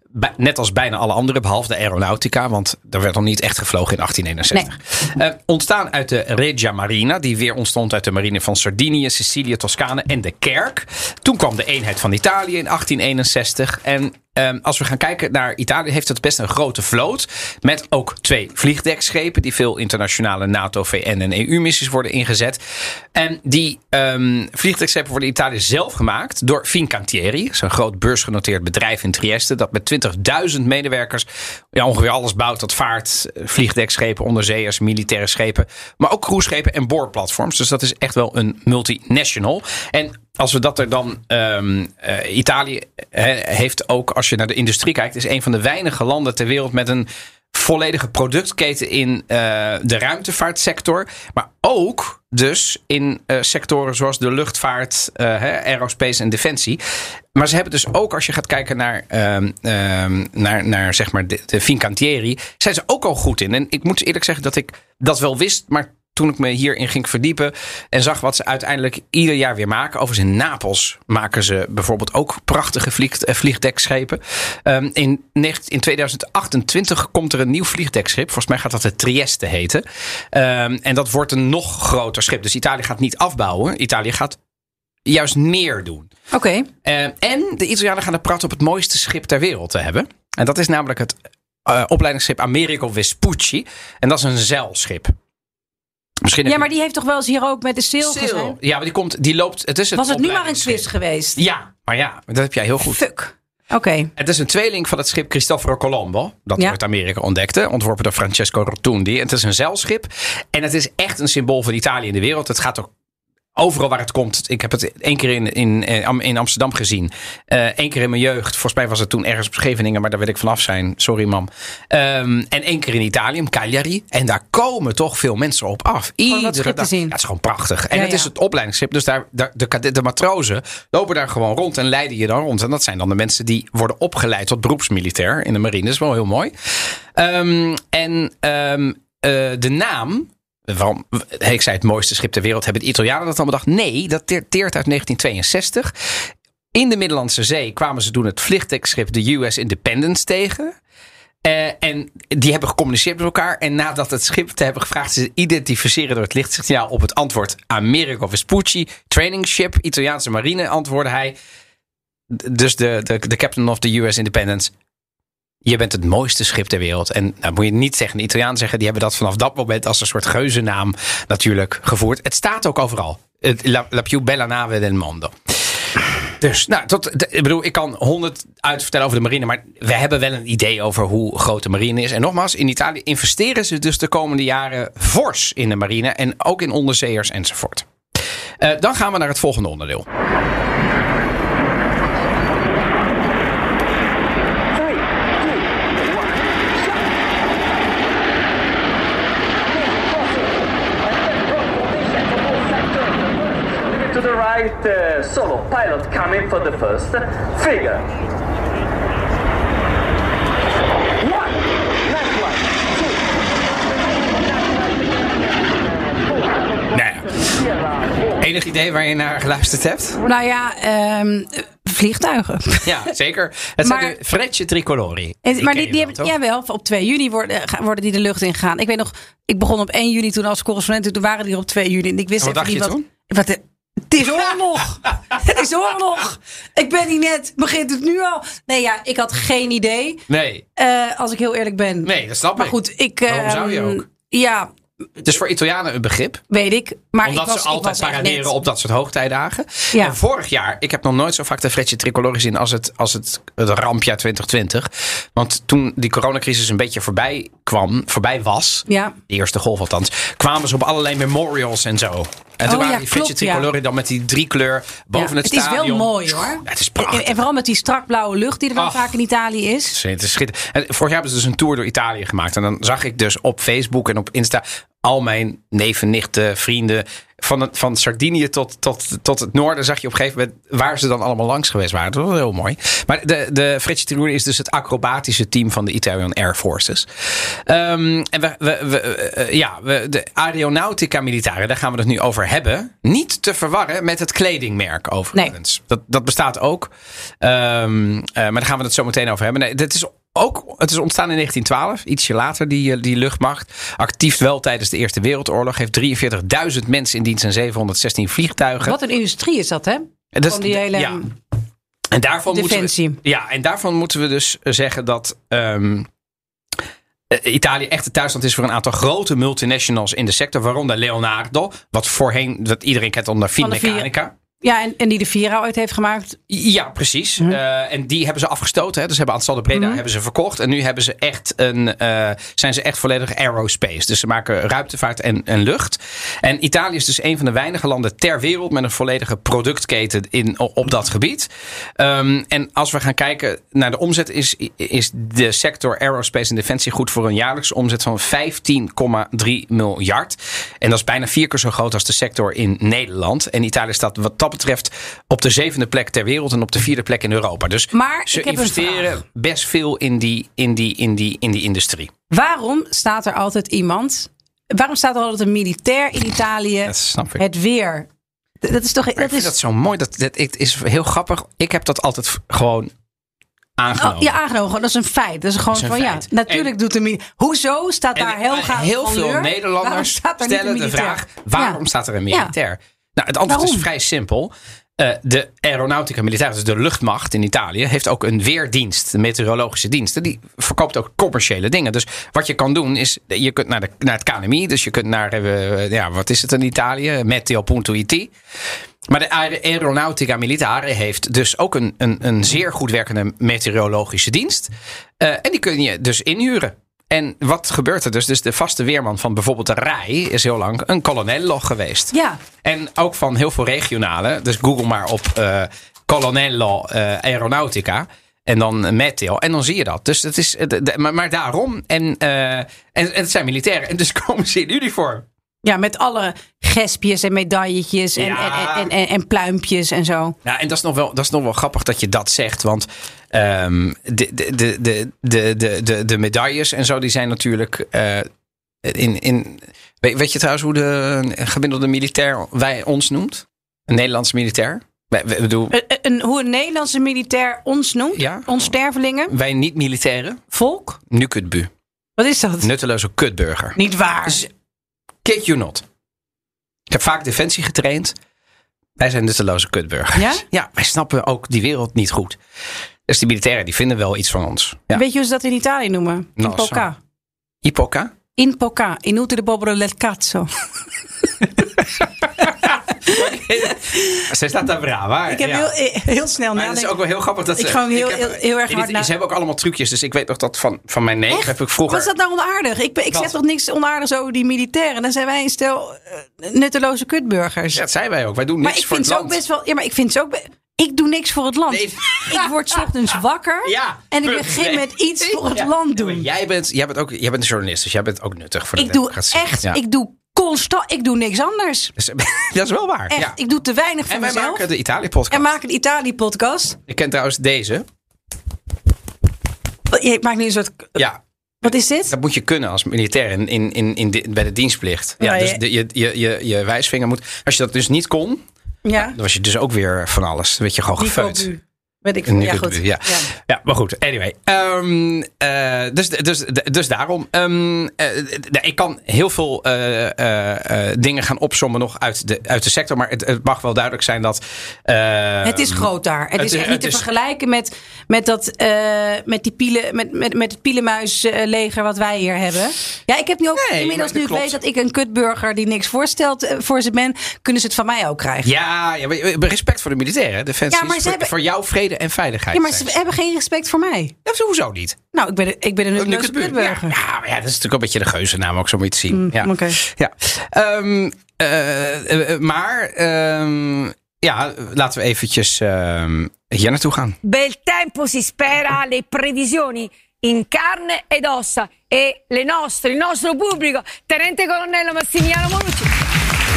Bij- net als bijna alle andere, behalve de aeronautica. Want er werd nog niet echt gevlogen in 1861. Eh, ontstaan uit de Regia Marina. Die weer ontstond uit de marine van Sardinië, Sicilië, Toscane en de Kerk. Toen kwam de eenheid van Italië in 1861. En ehm, als we gaan kijken naar Italië, heeft het best een grote vloot. Met ook twee vliegdekschepen. Die veel internationale NATO, VN en EU-missies worden ingezet. En die ehm vliegdekschepen worden in Italië zelf gemaakt door Fincantieri. Zo'n groot beursgenoteerd bedrijf in Trieste. Dat met 20.000 medewerkers ja, ongeveer alles bouwt. Dat vaart, eh, vliegdekschepen, onderzeeërs, militaire schepen. Maar ook cruiseschepen en boorplatforms. Dus dat is echt wel een multinational. En als we dat er dan. ehm, eh, Italië heeft ook, als je naar de industrie kijkt, is een van de weinige landen ter wereld met een volledige productketen in eh, de ruimtevaartsector. Maar ook dus in eh, sectoren zoals de luchtvaart, aerospace en defensie. Maar ze hebben dus ook, als je gaat kijken naar, ehm, ehm, naar, naar zeg maar de, de Fincantieri, zijn ze ook al goed in. En ik moet eerlijk zeggen dat ik dat wel wist, maar toen ik me hierin ging verdiepen en zag wat ze uiteindelijk ieder jaar weer maken. Overigens in Napels maken ze bijvoorbeeld ook prachtige vlieg, eh, vliegdekschepen. Ehm, in, in 2028 komt er een nieuw vliegdekschip. Volgens mij gaat dat de Trieste heten. Ehm, en dat wordt een nog groter schip. Dus Italië gaat niet afbouwen. Italië gaat juist meer doen. Oké. Eh, en de Italianen gaan de prat op het mooiste schip ter wereld te hebben. En dat is namelijk het eh, opleidingsschip Americo Vespucci. En dat is een zeilschip. Misschien Ja, maar die heeft toch wel eens hier ook met de Sail. gezien? Ja, maar die komt, die loopt. Het is het Was het nu maar een twist geweest? Ja, maar ja, dat heb jij heel goed. Fuck. Oké. Het is een tweeling van het schip Cristoforo Colombo. Dat Ja. uit Amerika ontdekte. Ontworpen door Francesco Rotundi. Het is een zeilschip. En het is echt een symbool van Italië in de wereld. Het gaat ook overal waar het komt. Ik heb het één keer in, in, in Amsterdam gezien. Eén keer in mijn jeugd. Volgens mij was het toen ergens op Scheveningen. Maar daar wil ik vanaf zijn. Sorry mam. Ehm, en één keer in Italië, in Cagliari. En daar komen toch veel mensen op af. dat Iedere dag. zien. Ja, het is gewoon prachtig. En Ja, het is het opleidingsschip. Dus daar, daar, de, de matrozen lopen daar gewoon rond en leiden je dan rond. En dat zijn dan de mensen die worden opgeleid tot beroepsmilitair in de marine. Dat is wel heel mooi. Ehm, en ehm, eh, de naam. Waarom, ik zei het mooiste schip ter wereld. Hebben de Italianen dat dan bedacht? Nee, dat teert uit 1962. In de Middellandse Zee kwamen ze toen het vliegdekschip de US Independence tegen. Eh, en die hebben gecommuniceerd met elkaar. En nadat het schip te hebben gevraagd ze identificeren door het lichtsignaal op het antwoord Amerigo Vespucci, training ship, Italiaanse marine, antwoordde hij. Dus de, de, de captain of the US Independence. Je bent het mooiste schip ter wereld. En nou moet je niet tegen de Italianen zeggen. Die hebben dat vanaf dat moment als een soort geuzennaam natuurlijk gevoerd. Het staat ook overal. La, la più bella nave del mondo. Dus, nou, tot, ik bedoel, ik kan honderd uitvertellen over de marine, maar we hebben wel een idee over hoe groot de marine is. En nogmaals, in Italië investeren ze dus de komende jaren fors in de marine en ook in onderzeeërs enzovoort. Eh, dan gaan we naar het volgende onderdeel. Right, uh, solo pilot coming for the first figure. One, left one, Nou ja. Enig idee waar je naar geluisterd hebt? Nou ja, ehm, vliegtuigen. Ja, zeker. Het Maar- zijn de Frecce Tricolori. Maar die, die hebben, jawel, op 2 juni worden, gaan- worden die de lucht ingegaan. Ik weet nog, ik begon op 1 juni toen als correspondent. Toen waren die er op 2 juni. En ik wist wat even dacht niet je wat. wat de- het is oorlog. het is oorlog. Ik ben niet net. Begint het nu al? Nee, ja, ik had geen idee. Nee, eh, als ik heel eerlijk ben. nee, dat snap Maar ik. goed, ik. Waarom zou je ehm, ook? Ja, Het is voor Italianen een begrip. weet ik. Maar Omdat ik was, ze altijd paraderen op dat soort hoogtijdagen. Ja. En vorig jaar, ik heb nog nooit zo vaak de Frecce Tricolore gezien als het, als het, het rampjaar 2020. Want toen die coronacrisis een beetje voorbij kwam, voorbij was, Ja. de eerste golf althans, kwamen ze op allerlei memorials en zo. En toen Oh, waren ja, die ja. Tricolore dan met die drie kleur boven Ja, het het is wel mooi hoor. Het is prachtig. en vooral met die strak blauwe lucht die er wel Ach. vaak in Italië is. Het is schitterend. En vorig jaar hebben ze dus een tour door Italië gemaakt. En dan zag ik dus op Facebook en op Insta al mijn neven, nichten, vrienden. Van, het, van Sardinië tot, tot, tot het noorden zag je op een gegeven moment waar ze dan allemaal langs geweest waren. Dat was heel mooi. Maar de, de Frecce is dus het acrobatische team van de Italian Air Forces. Ehm, en we, we, we, eh, ja, we, de Aeronautica Militare, daar gaan we het nu over hebben. Niet te verwarren met het kledingmerk overigens. Dat, dat bestaat ook. Ehm, eh, maar daar gaan we het zo meteen over hebben. Nee, dit is ook, het is ontstaan in 1912, ietsje later, die, eh, die luchtmacht. Actief wel tijdens de Eerste Wereldoorlog. Heeft 43.000 mensen in dienst en 716 vliegtuigen. Wat een industrie is dat, hè? En dat Van die hele ja. En daarvan defensie. Moeten we, ja, en daarvan moeten we dus zeggen dat ehm, eh, Italië echt het thuisland is voor een aantal grote multinationals in de sector. Waaronder Leonardo, wat voorheen, wat iedereen kent onder Finmeccanica. Ja, en, en die de Vira ooit heeft gemaakt. Ja, precies. Mhm. Eh, en die hebben ze afgestoten. Hè. Dus hebben Anstal de Breda hebben ze verkocht. En nu hebben ze echt een, eh, zijn ze echt volledig aerospace. Dus ze maken ruimtevaart en, en lucht. En Italië is dus een van de weinige landen ter wereld met een volledige productketen in, op dat gebied. Ehm, en als we gaan kijken naar de omzet, is, is de sector aerospace en defensie goed voor een jaarlijkse omzet van 15,3 miljard. En dat is bijna vier keer zo groot als de sector in Nederland. En Italië staat wat betreft op de zevende plek ter wereld en op de vierde plek in Europa. Dus Maar ze investeren best veel in die, in, die, in, die, in die industrie. Waarom staat er altijd iemand... Waarom staat er altijd een militair in Italië Dat snap ik. het weer? Dat is toch... Ik Dat vind is, dat zo mooi. Dat, dat, het is heel grappig. Ik heb dat altijd gewoon aangenomen. Oh, ja, aangenomen. Dat is een feit. Dat is gewoon Dat is een van ja. Natuurlijk En- doet de militair. Hoezo staat En daar heel van veel Leur? Waarom Nederlanders stellen de vraag: waarom Ja. staat er een militair? Nou, het antwoord is vrij simpel. Eh, de Aeronautica Militaire, dus de luchtmacht in Italië, heeft ook een weerdienst, de meteorologische diensten. Die verkoopt ook commerciële dingen. Dus wat je kan doen is, je kunt naar, de, naar het KNMI, dus je kunt naar, eh, ja, wat is het in Italië? Meteo.it. Maar de Aer- Aeronautica Militare heeft dus ook een, een, een zeer goed werkende meteorologische dienst. Eh, en die kun je dus inhuren. En wat gebeurt er dus? Dus de vaste weerman van bijvoorbeeld de RAI is heel lang een colonnello geweest. Ja. En ook van heel veel regionale. Dus google maar op eh Colonnello eh, Aeronautica. En dan Meteo. En dan zie je dat. Dus dat is, eh, maar, maar daarom. En, en, en het zijn militairen. En dus komen ze in uniform. Ja, met alle gespjes en medailletjes en, en, en, en, pluimpjes en zo. Ja, en dat is nog wel, dat is nog wel grappig dat je dat zegt. Want um, de, de, de, de, de, de, de medailles en zo, die zijn natuurlijk. Uh, in, in, weet, je trouwens hoe de gemiddelde militair wij ons noemt? Een Nederlandse militair? Wij, we bedoel... een, hoe een Nederlandse militair ons noemt? Ja. Ons stervelingen? Wij niet-militairen. Volk? Nu kutbu. Wat is dat? Nutteloze kutburger. Niet waar. Dus Kid you not. Ik heb vaak defensie getraind. Wij zijn nutteloze kutburgers. Ja? Ja, wij snappen ook die wereld niet goed. Dus die militairen die vinden wel iets van ons. Ja. Weet je hoe ze dat in Italië noemen? Nou, poca. Ipoca? In poca. Inutile bobbero del cazzo. Ze staat daar brava. Ik heb ja. heel, heel snel Maar het is nadenken. ook wel heel grappig dat Ik ze... gewoon heel- heb- heel- heel erg hard na- Ze hebben ook allemaal trucjes. Dus ik weet nog dat van, van mijn neef heb ik vroeger... Wat is dat nou onaardig? Ik, ik zeg toch niks onaardigs over die militairen. Dan zijn wij een stel eh, nutteloze kutburgers. Ja, dat zijn wij ook. Wij doen niks maar ik voor vind het ze ook best wel. Ja, maar ik vind ze ook. Ik doe niks voor het land. Nee. Ik word 's ochtends wakker. Ja, en ik begin Nee. met iets voor het Ja. land doen. jij, bent, jij, bent ook, jij bent een journalist, dus jij bent ook nuttig voor de ik doe echt. Ja. Ik doe constant. Ik doe niks anders. Dat is wel waar. Echt. Ja. Ik doe te weinig voor En wij mezelf. maken de Italië-podcast. En maak een Italië-podcast. Ik ken trouwens deze. Je maakt nu een soort. Ja, Wat is dit? dat moet je kunnen als militair in, in, in, in de- bij de dienstplicht. Ja, Ja, dus je- de, je, je, je, je wijsvinger moet... Als je dat dus niet kon, Ja. dan was je dus ook weer van alles. Dan werd je gewoon gefeut. Weet ik veel. Ja, goed. Ja. Ja, maar goed. Anyway. Ehm, eh, dus, dus, dus daarom. Ehm, eh, ik kan heel veel eh, dingen gaan opzommen nog uit de, uit de sector. Maar het, het mag wel duidelijk zijn dat... eh, Het is groot daar. Het, het is echt niet te is- vergelijken met, met, dat, met, die pielen, met, met, met het pielenmuisleger wat wij hier hebben. Ja, ik heb nu ook Nee, inmiddels nu ik weet dat ik een kutburger die niks voorstelt voor ze ben, kunnen ze het van mij ook krijgen. Ja, ja respect voor de militairen. Defensie Ja, maar voor, hebben- voor jouw vrede en veiligheid. Ja, maar ze hebben geen respect voor mij. Ja, sowieso niet. Nou, ik ben, ik ben een Nu nutteloze gebeurt- kutburger. Ja, ja, maar ja, dat is natuurlijk een beetje de geuzennaam ook zo moet je het zien. ja. Mm, oké. ja. Ehm, eh, eh, maar ehm, ja, laten we eventjes ehm, hier naartoe gaan. Bel tempo si spera, le previsioni in carne ed ossa e le nostre, il nostro pubblico, Tenente Colonnello Massimiliano Monucci,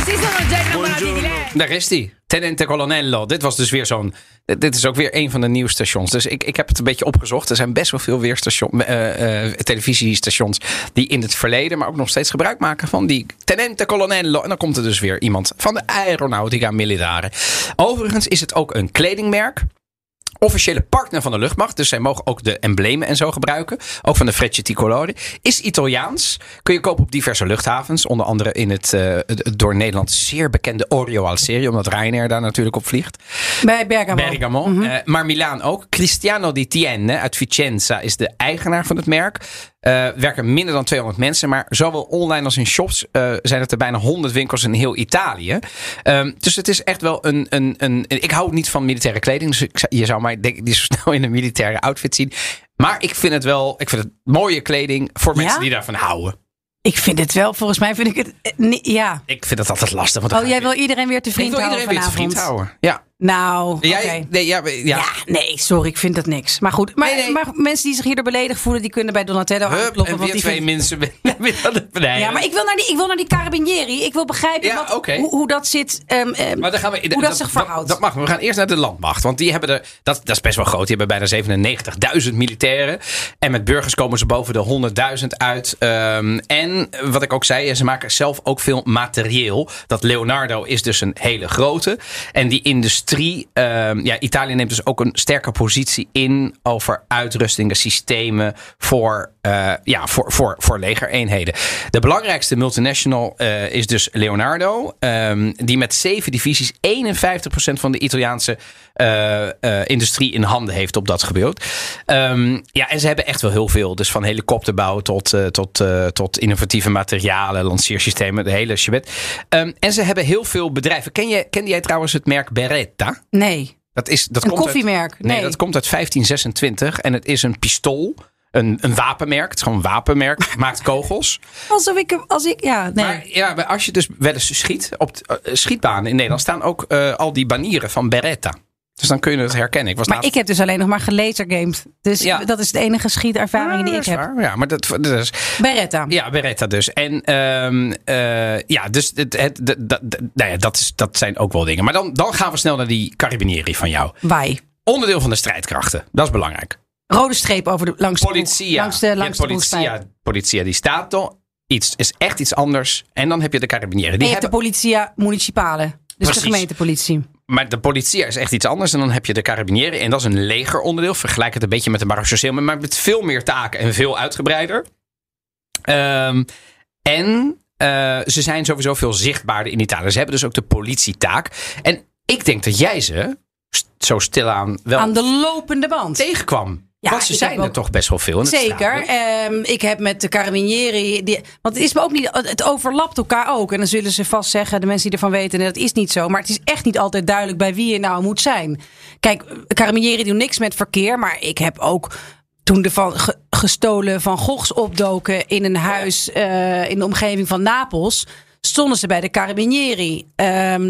si sono già innamorati di lei. Daar is die. Tenente Colonnello. Dit was dus weer zo'n. Dit is ook weer een van de nieuwsstations. Dus ik, ik heb het een beetje opgezocht. Er zijn best wel veel weerstation, eh, eh, televisiestations. die in het verleden, maar ook nog steeds gebruik maken van die Tenente Colonnello. En dan komt er dus weer iemand van de Aeronautica Militare. Overigens is het ook een kledingmerk. Officiële partner van de luchtmacht, dus zij mogen ook de emblemen en zo gebruiken. Ook van de Frecce Tricolore. Is Italiaans. Kun je kopen op diverse luchthavens. Onder andere in het, eh, het- door Nederland zeer bekende Orio al Serie. Omdat Ryanair daar natuurlijk op vliegt. Bij Bergamo. Bergamo. Mhm. Eh, maar Milaan ook. Cristiano Di Tienne uit Vicenza is de eigenaar van het merk. Eh, werken minder dan 200 mensen. Maar zowel online als in shops zijn het er bijna 100 winkels in heel Italië. Ehm, dus het is echt wel een, een, een... Ik hou niet van militaire kleding. Dus ik, je zou mij denk ik niet zo snel in een militaire outfit zien. Maar ik vind het wel... Ik vind het mooie kleding voor mensen Ja? die daarvan houden. Ik vind het wel, volgens mij vind ik het. eh, ja. Ik vind het altijd lastig. Want Oh, jij wil iedereen weer te ik vriend wil houden iedereen weer te vanavond. vriend houden. Ja. Nou, oké. Nee, ja, ja, Ja, nee, sorry, ik vind dat niks. Maar goed, maar, Nee, nee. maar mensen die zich hierdoor beledigd voelen, die kunnen bij Donatello Hup, aankloppen. en want weer die twee vindt- mensen. Ja, maar ik wil naar die, ik wil naar die carabinieri. Ik wil begrijpen Ja, wat, hoe, hoe dat zit. ehm, ehm, Maar dan gaan we, hoe dat, zich verhoudt. Dat, mag. We gaan eerst naar de landmacht. Want die hebben er. Dat, dat is best wel groot. Die hebben bijna 97.000 militairen. En met burgers komen ze boven de 100.000 uit. Ehm, en wat ik ook zei, ze maken zelf ook veel materieel. Dat Leonardo is dus een hele grote. En die industrie. Ehm, ja, Italië neemt dus ook een sterke positie in over uitrustingen, systemen voor, eh, ja, voor, voor, voor legereenheden. De belangrijkste multinational eh, is dus Leonardo. ehm, die met zeven divisies 51% van de Italiaanse eh, industrie in handen heeft op dat gebied. Ehm, ja, en ze hebben echt wel heel veel. Dus van helikopterbouw tot, tot, tot innovatieve materialen, lanceersystemen, de hele shebet. En ze hebben heel veel bedrijven. Ken je, kende jij trouwens het merk Beretta? nee, Dat is, dat een komt uit- koffiemerk. Nee, nee, dat komt uit 1526 en het is een pistool. Een, een wapenmerk. Het is gewoon een wapenmerk. Maakt kogels. Alsof ik, hem- als ik, ja, nee. Maar ja, als je dus wel eens schiet. Op t- eh, schietbanen in Nederland staan ook eh, al die banieren van Beretta. Dus dan kun je het herkennen. Ik was maar laatst- ik heb dus alleen nog maar gelasergamed. Dus Ja. dat is de enige schietervaring die ik heb. waar. Ja, maar dat, dat is, Beretta. ja, Beretta dus. En ehm, eh, ja, dus het, het, dat, dat, nou ja, dat, is, dat zijn ook wel dingen. Maar dan, dan gaan we snel naar die carabinieri van jou. Wij. Onderdeel van de strijdkrachten. Dat is belangrijk. Rode streep over de, langs de, Politia. langs de, langs de politia, politia di Stato. Iets is echt iets anders. En dan heb je de carabinieri. En Die je hebt de hebben, politia municipale. Dus Precies. de gemeentepolitie. Maar de politie is echt iets anders. En dan heb je de carabinieri. En dat is een legeronderdeel. Vergelijk het een beetje met de marechaussee. Maar met veel meer taken en veel uitgebreider. Ehm, en eh, ze zijn sowieso veel zichtbaarder in Italië. Ze hebben dus ook de politietaak. En ik denk dat jij ze st- zo stilaan wel Aan de lopende band. tegenkwam. Ja, Want ze zijn er ook- toch best wel veel. Zeker. Ehm, ik heb met de Carabinieri. Die, want het is me ook niet. Het overlapt elkaar ook. En dan zullen ze vast zeggen, de mensen die ervan weten, nee, dat is niet zo. Maar het is echt niet altijd duidelijk bij wie je nou moet zijn. Kijk, Carabinieri doen niks met verkeer. Maar ik heb ook. Toen de van, ge- gestolen Van Goghs opdoken in een huis eh, in de omgeving van Napels. Stonden ze bij de Carabinieri. ehm,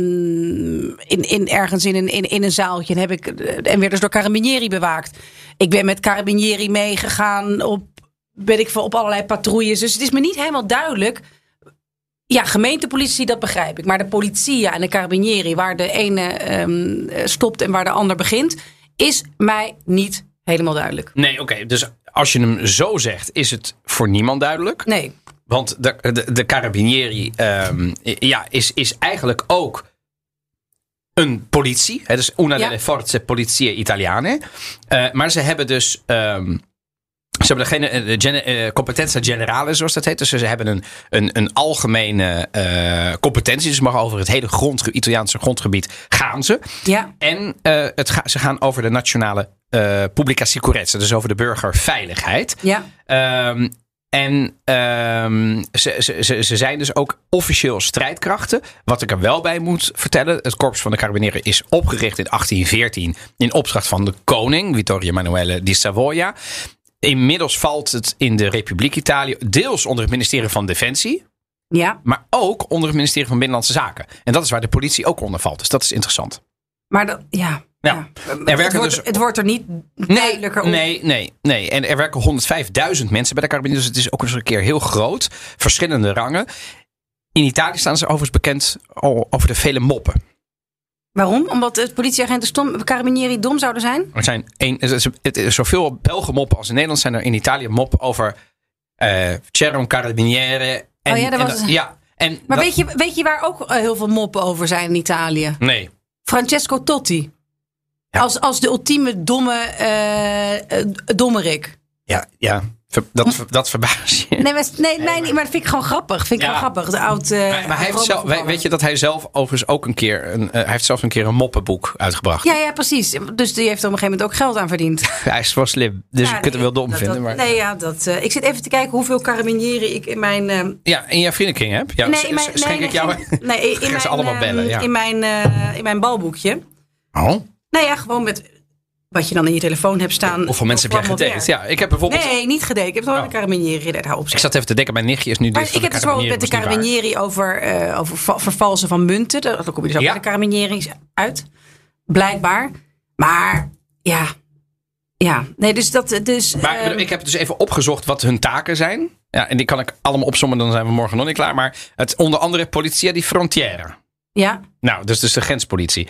in, in, ergens in een, in, in een zaaltje. En, heb ik, en werden dus door Carabinieri bewaakt. Ik ben met Carabinieri meegegaan op, weet ik op allerlei patrouilles. Dus het is me niet helemaal duidelijk. Ja, gemeentepolitie, dat begrijp ik. Maar de politie en de Carabinieri, waar de ene ehm, eh, stopt en waar de ander begint, is mij niet helemaal duidelijk. Nee, oké. dus als je hem zo zegt, is het voor niemand duidelijk. Nee. Want de, de, de Carabinieri ehm, ja, is, is eigenlijk ook een politie. Hè, dus una Ja. delle forze polizie italiane. Eh, maar ze hebben dus... ehm, ze hebben geen eh, gen- eh, competenza generale, zoals dat heet. Dus ze hebben een, een, een algemene competentie. Dus ze mogen over het hele grond, Italiaanse grondgebied gaan ze. Ja. En het ga- ze gaan over de nationale eh publica sicurezza. Dus over de burgerveiligheid. Ja. Ehm, en ehm, ze, ze, ze, ze zijn dus ook officieel strijdkrachten. Wat ik er wel bij moet vertellen. Het Korps van de Carabinieri is opgericht in 1814. In opdracht van de koning, Vittorio Emanuele di Savoia. Inmiddels valt het in de Republiek Italië. Deels onder het ministerie van Defensie. Ja. Maar ook onder het ministerie van Binnenlandse Zaken. En dat is waar de politie ook onder valt. Dus dat is interessant. Maar dat, ja. Ja. Er Het, werken wordt, dus het wordt er niet Nee, duidelijker op. nee, nee, nee. En er werken 105.000 mensen bij de Carabinieri. Dus het is ook eens een keer heel groot. Verschillende rangen. In Italië staan ze overigens bekend over de vele moppen. Waarom? Omdat de politieagenten stom, Carabinieri dom zouden zijn? Er zijn een, het is, het zoveel Belgen moppen als in Nederland zijn er in Italië moppen over eh C'era un carabiniere. En, Oh ja, dat en was- ja. En Maar dat- weet, je, weet je waar ook eh, heel veel moppen over zijn in Italië? Nee. Francesco Totti. Ja. Als, als de ultieme domme eh, eh, dommerik. Ja, ja. Dat, dat verbaast je. Nee, maar, nee, nee, nee, maar dat vind ik gewoon grappig. Vind ik Ja. gewoon grappig. De oud, eh, Maar, maar hij heeft zelf, weet, weet je dat hij zelf overigens ook een keer een, eh, hij heeft zelf een keer een moppenboek uitgebracht. Ja, ja, precies. Dus die heeft er op een gegeven moment ook geld aan verdiend. Hij is wel slim, dus Ja, je kunt hem wel dom dat- vinden. maar... Nee, ja, dat, eh, ik zit even te kijken hoeveel carabinieri ik in mijn... eh, Ja, in jouw vriendenkring heb? Ja, nee, in mijn, schenk nee, ik jou? nee, in Gaan mijn, allemaal bellen, ja. in, mijn, eh, in mijn balboekje. Oh, Nou ja, gewoon met wat je dan in je telefoon hebt staan. hoeveel mensen heb jij werk. Ja, ik heb bijvoorbeeld... Nee, niet gedate. Ik heb gewoon Oh. een carabinieri. Hou op Ik zat even te denken, mijn nichtje is nu Maar dit ik heb dus bijvoorbeeld met de carabinieri over, eh, over va- vervalsen van munten. Daar daar kom je dus ook Ja. bij de carabinieri uit. Blijkbaar. Maar ja. Ja, nee, dus dat. Dus, Maar ehm, ik heb dus even opgezocht wat hun taken zijn. Ja, en die kan ik allemaal opzommen, dan zijn we morgen nog niet klaar. Maar het onder andere Politia di Frontiera. Ja, Nou, dus, dus de grenspolitie.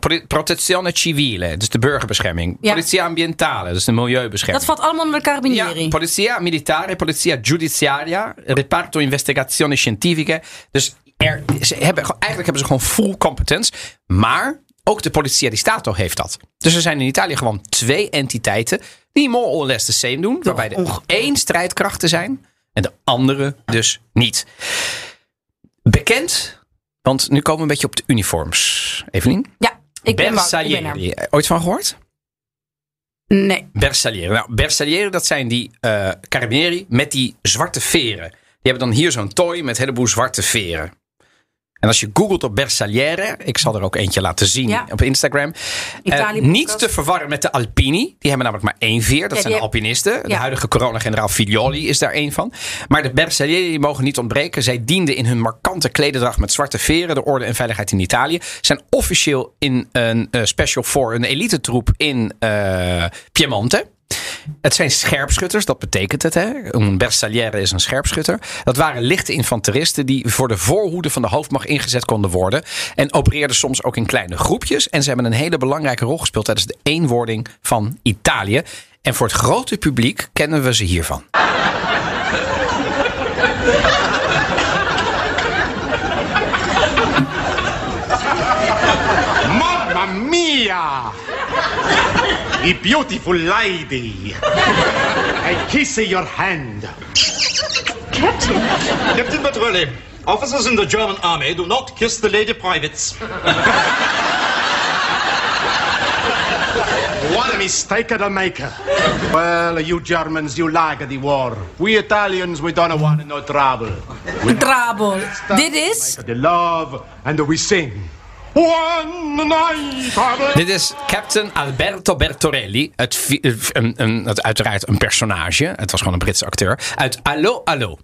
Poli- protezione civile, dus de burgerbescherming. Ja. Politia ambientale, dus de milieubescherming. dat valt allemaal onder de carabinieri. Ja, polizia militare, polizia giudiziaria, reparto investigazioni scientifiche. Dus er, ze hebben, eigenlijk hebben ze gewoon full competence. Maar ook de Politia di Stato heeft dat. Dus er zijn in Italië gewoon twee entiteiten die more or less the same doen. Waarbij de één strijdkrachten zijn en de andere dus niet. Bekend, want nu komen we een beetje op de uniforms. Evelien? Ja, ik ben, bang, ik ben er. Bersaglieri. Ooit van gehoord? Nee. Bersaglieri. Nou, Bersaglieri, dat zijn die eh carabinieri met die zwarte veren. Die hebben dan hier zo'n tooi met een heleboel zwarte veren. En als je googelt op Bersagliere, ik zal er ook eentje laten zien Ja. op Instagram. Eh, niet te verwarren met de Alpini. Die hebben namelijk maar één veer. Dat Ja, zijn de alpinisten. De huidige coronageneraal Figlioli is daar één van. Maar de Bersaglieri mogen niet ontbreken. Zij dienden in hun markante klederdracht met zwarte veren. De orde en veiligheid in Italië. Zijn officieel in een eh, special for een elite troep in eh, Piemonte. Het zijn scherpschutters, dat betekent het. Hè? Een bersagliere is een scherpschutter. Dat waren lichte infanteristen die voor de voorhoede van de hoofdmacht ingezet konden worden. En opereerden soms ook in kleine groepjes. En ze hebben een hele belangrijke rol gespeeld tijdens de eenwording van Italië. En voor het grote publiek kennen we ze hiervan. Maria! The beautiful lady! I kiss your hand. Captain Captain Petrelli, officers in the German army do not kiss the lady privates. What a mistake to make. Well, you Germans, you like the war. We Italians, we don't want no trouble. We Trabel. Dit is... the love and we sing. One night Dit is Captain Alberto Bertorelli. Het, eh, een, een, het, uiteraard een personage. Het was gewoon een Britse acteur. Uit Allo Allo.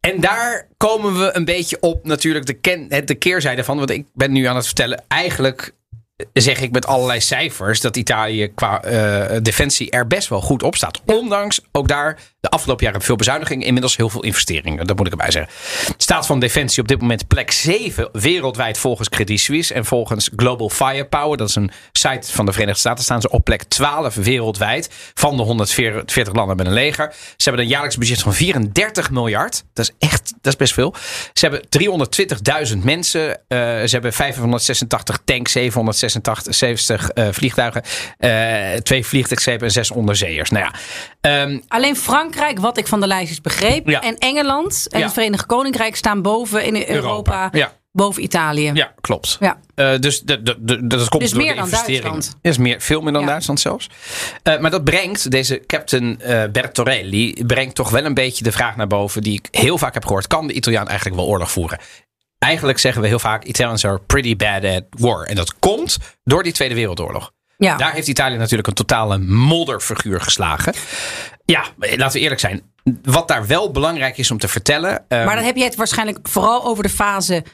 En daar komen we een beetje op natuurlijk de, ken, de keerzijde van. Want ik ben nu aan het vertellen. Eigenlijk zeg ik met allerlei cijfers dat Italië qua eh, defensie er best wel goed op staat. Ondanks ook daar de afgelopen jaren veel bezuinigingen, inmiddels heel veel investeringen. Dat moet ik erbij zeggen. Staat van defensie op dit moment plek 7 wereldwijd volgens Credit Suisse en volgens Global Firepower. Dat is een site van de Verenigde Staten. Staan ze op plek 12 wereldwijd van de 140 landen met een leger. Ze hebben een jaarlijks budget van 34 miljard. Dat is echt, dat is best veel. Ze hebben 320.000 mensen. Eh, ze hebben 586 tanks, 786 eh, vliegtuigen, eh, twee vliegtuigschepen en zes onderzeeërs. Nou ja, ehm, Alleen Frankrijk, wat ik van de lijstjes begreep. Ja. En Engeland en Ja. het Verenigd Koninkrijk staan boven in Europa. Europa, ja. Boven Italië. ja, klopt. Ja. Eh, dus de, de, de- dat komt Dus door meer de dan investeringen. Duitsland. Is meer, veel meer dan Ja. Duitsland zelfs. Maar dat brengt, deze captain eh, Bertorelli, brengt toch wel een beetje de vraag naar boven die ik heel vaak heb gehoord. Kan de Italiaan eigenlijk wel oorlog voeren? Eigenlijk zeggen we heel vaak, Italians are pretty bad at war. En dat komt door die Tweede Wereldoorlog. Ja. Daar heeft Italië natuurlijk een totale modderfiguur geslagen. Ja, laten we eerlijk zijn. Wat daar wel belangrijk is om te vertellen. eh, Maar dan heb je het waarschijnlijk vooral over de fase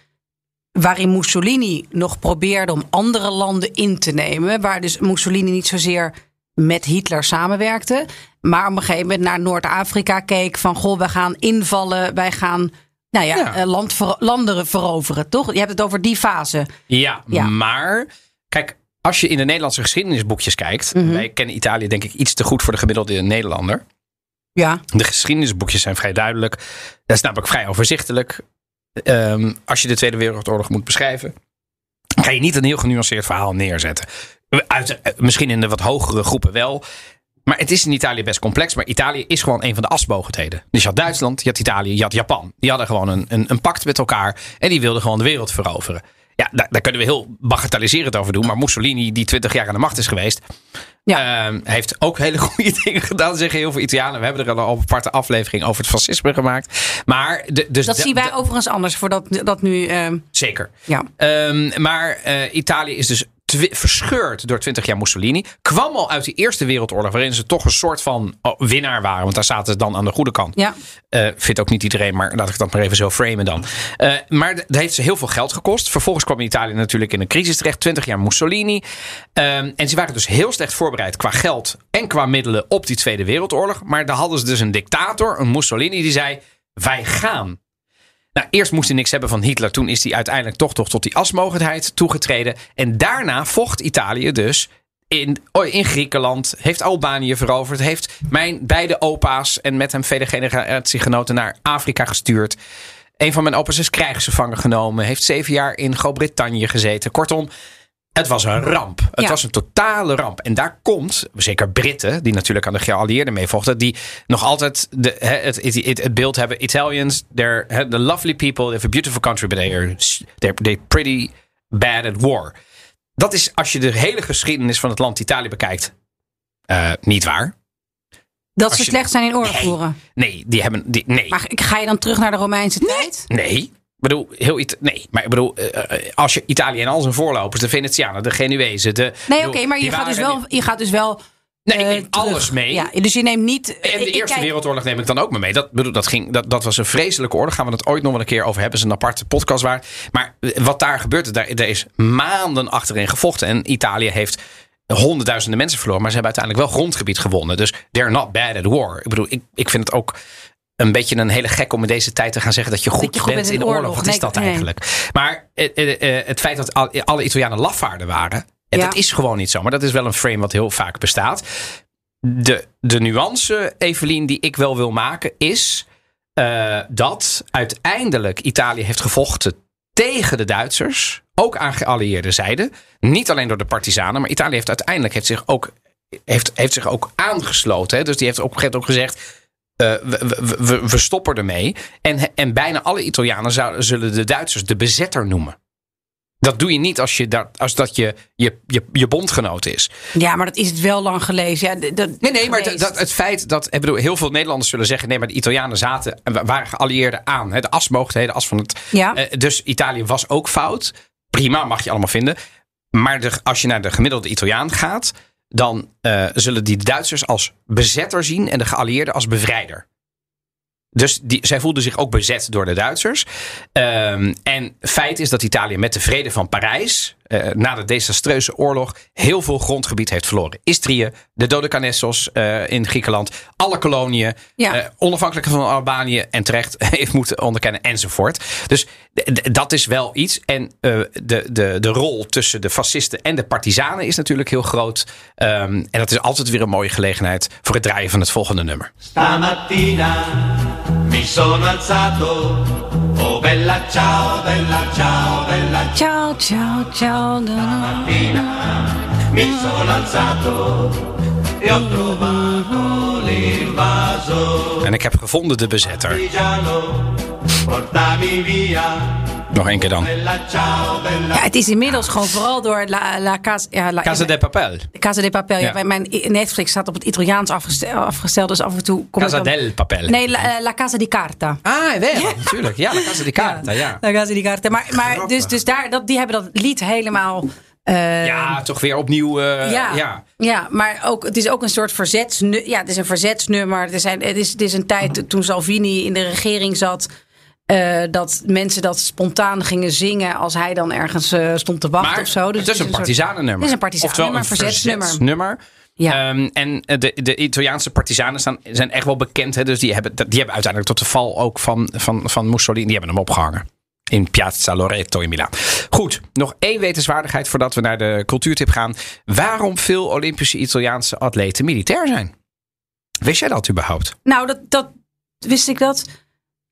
waarin Mussolini nog probeerde om andere landen in te nemen. Waar dus Mussolini niet zozeer met Hitler samenwerkte. Maar op een gegeven moment naar Noord-Afrika keek van... goh, we gaan invallen, wij gaan nou ja, Ja. eh, land ver- landen veroveren, toch? Je hebt het over die fase. Ja, Ja. maar kijk, als je in de Nederlandse geschiedenisboekjes kijkt. Mhm. Wij kennen Italië denk ik iets te goed voor de gemiddelde Nederlander. Ja, De geschiedenisboekjes zijn vrij duidelijk. Dat is namelijk vrij overzichtelijk. Ehm, als je de Tweede Wereldoorlog moet beschrijven, kan je niet een heel genuanceerd verhaal neerzetten. Uit, eh, misschien in de wat hogere groepen wel. Maar het is in Italië best complex. Maar Italië is gewoon een van de asmogendheden. Dus je had Duitsland, je had Italië, je had Japan. Die hadden gewoon een, een, een pact met elkaar. En die wilden gewoon de wereld veroveren. Ja, daar, daar kunnen we heel bagatelliserend over doen. Maar Mussolini, die 20 jaar aan de macht is geweest. Ja. ehm, heeft ook hele goede dingen gedaan, zeggen heel veel Italianen. We hebben er al een aparte aflevering over het fascisme gemaakt. Maar de, dus dat de- zien wij de- overigens anders voordat dat nu... eh, Zeker. ja. Ehm, maar eh, Italië is dus verscheurd door 20 jaar Mussolini. Kwam al uit die Eerste Wereldoorlog, waarin ze toch een soort van oh, winnaar waren. Want daar zaten ze dan aan de goede kant. Ja. Eh, vindt ook niet iedereen, maar laat ik dat maar even zo framen dan. Eh, maar dat heeft ze heel veel geld gekost. Vervolgens kwam Italië natuurlijk in een crisis terecht. 20 jaar Mussolini. Ehm, en ze waren dus heel slecht voorbereid qua geld en qua middelen op die Tweede Wereldoorlog. Maar daar hadden ze dus een dictator, een Mussolini, die zei: Wij gaan. Nou, eerst moest hij niks hebben van Hitler. Toen is hij uiteindelijk toch, toch tot die asmogendheid toegetreden. En daarna vocht Italië dus in, oh, in Griekenland. Heeft Albanië veroverd. Heeft mijn beide opa's en met hem vele generatiegenoten naar Afrika gestuurd. Een van mijn opa's is krijgsgevangen genomen. Heeft zeven jaar in Groot-Brittannië gezeten. Kortom, het was een ramp. Het Ja. was een totale ramp. En daar komt, zeker Britten, die natuurlijk aan de geallieerden mee vochten, die nog altijd de, het, het, het, het beeld hebben: Italians, they're the lovely people, they have a beautiful country, but they're, they're, they're pretty bad at war. Dat is, als je de hele geschiedenis van het land Italië bekijkt, eh, niet waar. Dat Als ze slecht zijn in oorlog Nee. voeren. Nee, die hebben. Die, nee. Maar ga je dan terug naar de Romeinse tijd? Nee. Ik bedoel, heel Ita- nee, maar ik bedoel, eh, eh, als je Italië en al zijn voorlopers, de Venetianen, de Genuezen, de. Nee, oké, maar je gaat, dus wel, je gaat dus wel. Nee, ik eh, neem alles mee. Ja, dus je neemt niet. En de ik Eerste kijk- Wereldoorlog neem ik dan ook maar mee. Dat, bedoel, dat, ging, dat, dat was een vreselijke oorlog. Gaan we het ooit nog wel een keer over hebben. is een aparte podcast waard. Maar wat daar gebeurt, daar, daar is maanden achterin gevochten. En Italië heeft honderdduizenden mensen verloren. Maar ze hebben uiteindelijk wel grondgebied gewonnen. Dus they're not bad at war. Ik bedoel, ik, ik vind het ook een beetje een hele gek om in deze tijd te gaan zeggen dat je goed, je goed bent bent in in oorlog. oorlog. Wat is dat nee. eigenlijk? Maar eh, eh, eh, het feit dat al- alle Italianen lafaarden waren. En Ja. dat is gewoon niet zo. Maar dat is wel een frame wat heel vaak bestaat. De, de nuance, Evelien, die ik wel wil maken, is dat uiteindelijk Italië heeft gevochten tegen de Duitsers ook aan geallieerde zijde. Niet alleen door de partisanen, maar Italië heeft uiteindelijk heeft zich ook, heeft, heeft zich ook aangesloten. Hè? Dus die heeft op een gegeven moment ook gezegd. Eh, we, we, we, we stoppen ermee. En, en bijna alle Italianen zouden, zullen de Duitsers de bezetter noemen. Dat doe je niet als, je dat, als dat je, je, je, je bondgenoot is. Ja, maar dat is het wel lang gelezen. Ja, d- d- Nee, nee, maar dat, het feit dat. Ik bedoel, heel veel Nederlanders zullen zeggen. Nee, maar de Italianen zaten. en wa- waren geallieerden aan. Hè, de de as van het. Ja. eh, dus Italië was ook fout. Prima, mag je allemaal vinden. Maar de, als je naar de gemiddelde Italiaan gaat. Dan eh, zullen die Duitsers als bezetter zien. en de geallieerden als bevrijder. Dus die, zij voelden zich ook bezet door de Duitsers. Ehm, en feit is dat Italië met de vrede van Parijs, eh, na de desastreuze oorlog, heel veel grondgebied heeft verloren. Istrië, de Dodecanessos eh in Griekenland, alle koloniën, Ja. eh, onafhankelijk van Albanië en terecht heeft moeten onderkennen enzovoort. Dus dat is wel iets. En eh, de, de, de rol tussen de fascisten en de partisanen is natuurlijk heel groot. Ehm, en dat is altijd weer een mooie gelegenheid voor het draaien van het volgende nummer. Stamattina mi sono alzato. Oh bella ciao, bella ciao, bella Ciao, ciao, ciao. da, da. Mi sono alzato e. En ik heb gevonden de bezetter. Nog één keer dan. Ja, het is inmiddels gewoon vooral door La, la Casa, ja, la, Casa de Papel. Casa de Papel. Ja. Ja. Mijn Netflix staat op het Italiaans afgesteld, afgesteld dus af en toe kom Casa ik dan- del Papel. Nee, la, eh, la Casa di Carta. Ah, wel, natuurlijk. Ja, la Casa di Carta, ja. La Casa di Carta. Maar, maar dus, dus daar, dat, die hebben dat lied helemaal... eh, Ja, toch weer opnieuw. eh, ja, ja. ja. maar ook, het is ook een soort verzetsnummer. Ja, het is een verzetsnummer. Er zijn, het, is, het is een tijd toen Salvini in de regering zat. eh, dat mensen dat spontaan gingen zingen als hij dan ergens stond te wachten Maar of zo. Dus het is een partisanennummer. Het is een partisanennummer, verzetsnummer. Ja. Ehm, en de, de Italiaanse partisanen staan, zijn echt wel bekend. Hè? Dus die hebben, die hebben uiteindelijk tot de val ook van, van, van Mussolini. Die hebben hem opgehangen. In Piazza Loreto in Milaan. Goed, nog één wetenswaardigheid voordat we naar de cultuurtip gaan. Waarom veel Olympische Italiaanse atleten militair zijn? Wist jij dat überhaupt? Nou, dat, dat wist ik dat.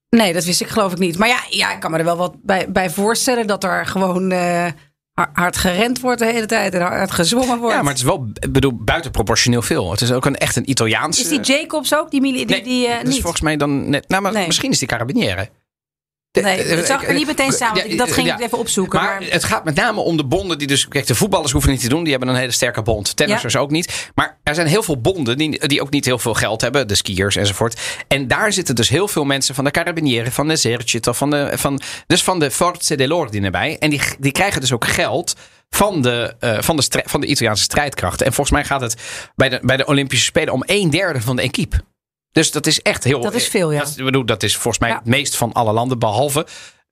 Nee, dat wist ik geloof ik niet. Maar ja, ja ik kan me er wel wat bij, bij voorstellen dat er gewoon eh, har- hard gerend wordt de hele tijd en hard gezwommen wordt. Ja, maar het is wel bedoel, buitenproportioneel veel. Het is ook een, echt een Italiaanse... Is die Jacobs ook? Die, die, Nee, die eh, dat is niet? volgens mij dan net... Nou, maar Nee. misschien is die carabinière. Nee, dat zag ik er niet meteen samen. want ik- dat ging ik even opzoeken. Maar, Maar, het gaat met name om de bonden die dus... Kijk, de voetballers hoeven niet te doen. Die hebben een hele sterke bond. Tennissers ook niet. Maar er zijn heel veel bonden die, die ook niet heel veel geld hebben. De skiers enzovoort. En daar zitten dus heel veel mensen van de carabinieri, van de esercito, van de, van, dus van de forze dell'ordine bij. En die, die krijgen dus ook geld van de, eh, van, de strij- van de Italiaanse strijdkrachten. En volgens mij gaat het bij de, bij de Olympische Spelen om een derde van de equipe. Dus dat is echt heel... Dat is veel, ja. Dat, bedoel, dat is volgens mij Ja. het meest van alle landen. Behalve,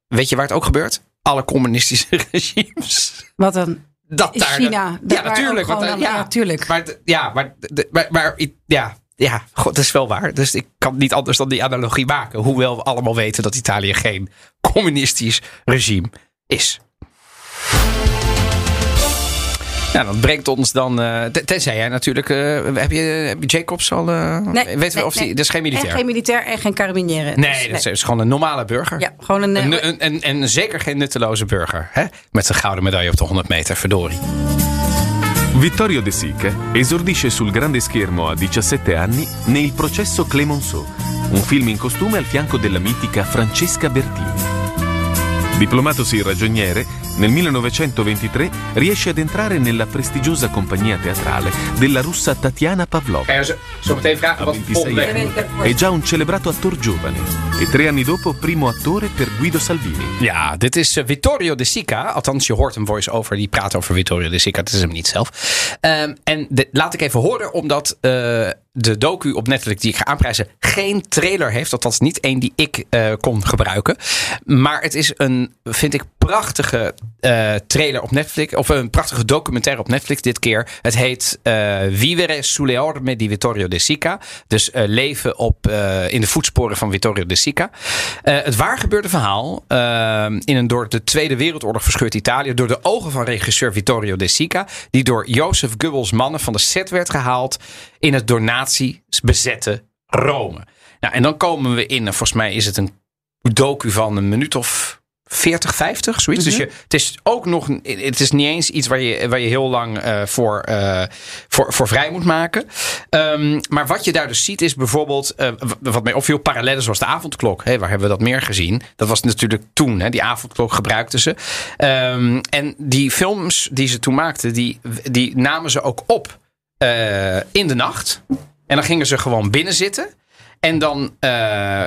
weet je waar het ook gebeurt? Alle communistische regimes. wat dan? Dat daar, China. Ja, natuurlijk. Want, eh, dan- ja, ja, tuurlijk. Maar, ja, maar, maar, maar ja, ja, god, dat is wel waar. Dus ik kan niet anders dan die analogie maken. Hoewel we allemaal weten dat Italië geen communistisch regime is. Ja, dat brengt ons dan. eh, ten- tenzij jij natuurlijk. eh, heb, je, heb je Jacobs al. eh, Nee, weten we nee, of die. nee. Dat is geen militair. En geen militair en geen carabinieri. nee, dat is, is gewoon een normale burger. Ja, gewoon een... En, en, en, en zeker geen nutteloze burger. Hè? Met zijn gouden medaille op de 100 meter, verdorie. Vittorio De Sica esordisce sul grande schermo a 17 anni ne Il processo Clemenceau, un film in costume al fianco della mitica Francesca Bertini. Diplomatosi ragioniere, nel 1923 riesce ad entrare nella prestigiosa compagnia teatrale della russa Tatiana Pavlova. Vragen A wat 26 volgende anni è già un celebrato attor giovane e tre anni dopo primo attore per Guido Salvini. Ja, dit is eh, Vittorio De Sica. Althans, je hoort een voice-over die praat over Vittorio De Sica. Het is hem niet zelf. Ehm, en de- laat ik even horen, omdat eh, de docu op Netflix die ik ga aanprijzen geen trailer heeft. Althans, niet één die ik eh, kon gebruiken. Maar het is een, vind ik, prachtige eh, trailer op Netflix. Of een prachtige documentaire op Netflix dit keer. Het heet eh, Vivere sulle orme di Vittorio De Sica. Dus leven op, in de voetsporen van Vittorio De Sica. Het waargebeurde verhaal in een door de Tweede Wereldoorlog verscheurd Italië. Door de ogen van regisseur Vittorio De Sica. Die door Jozef Goebbels mannen van de set werd gehaald. In het door nazi's bezette Rome. Nou, en dan komen we in, en volgens mij is het een docu van een minuut of 40, 50, zoiets. Dus je, het is ook nog, het is niet eens iets waar je, waar je heel lang eh, voor, eh, voor, voor vrij moet maken. Ehm, maar wat je daar dus ziet is bijvoorbeeld, w- wat mij opviel, parallellen zoals de avondklok. Hè, waar hebben we dat meer gezien? Dat was natuurlijk toen, hè, die avondklok gebruikten ze. Ehm, en die films die ze toen maakten, die, die namen ze ook op eh, in de nacht. En dan gingen ze gewoon binnen zitten. En dan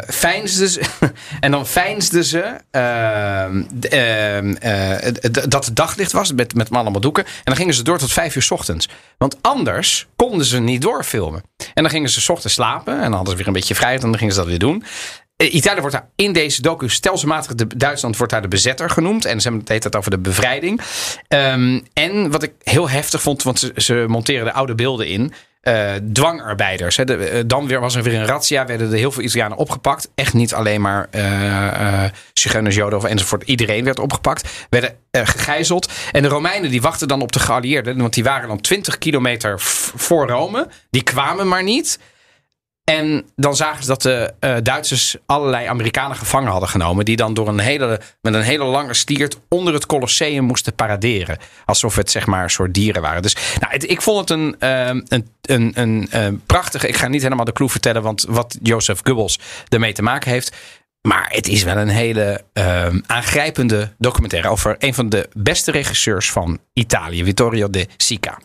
veinsden ze, en dan veinsden ze ehm, ehm, eh, dat het daglicht was met, met allemaal doeken. En dan gingen ze door tot vijf uur ochtends. Want anders konden ze niet doorfilmen. En dan gingen ze ochtends slapen. En dan hadden ze weer een beetje vrijheid. En dan gingen ze dat weer doen. Eh, Italië wordt daar in deze docu stelselmatig, de, Duitsland wordt daar de bezetter genoemd. En ze hebben het over de bevrijding. Ehm, en wat ik heel heftig vond, want ze, ze monteren de oude beelden in. eh, dwangarbeiders. Eh, dan weer was er weer een razzia, werden er heel veel Italianen opgepakt. Echt niet alleen maar zigeuners, Joden of enzovoort. Iedereen werd opgepakt, werden gegijzeld. En de Romeinen die wachten dan op de geallieerden, want die waren dan 20 kilometer voor Rome. Die kwamen maar niet. En dan zagen ze dat de eh, Duitsers allerlei Amerikanen gevangen hadden genomen. Die dan door een hele, met een hele lange stiert onder het Colosseum moesten paraderen. Alsof het zeg maar een soort dieren waren. Dus nou, ik vond het een, ehm, een, een, een, eh, prachtige. Ik ga niet helemaal de clue vertellen. Want wat Joseph Goebbels ermee te maken heeft. Maar het is wel een hele ehm, aangrijpende documentaire. Over een van de beste regisseurs van Italië. Vittorio De Sica.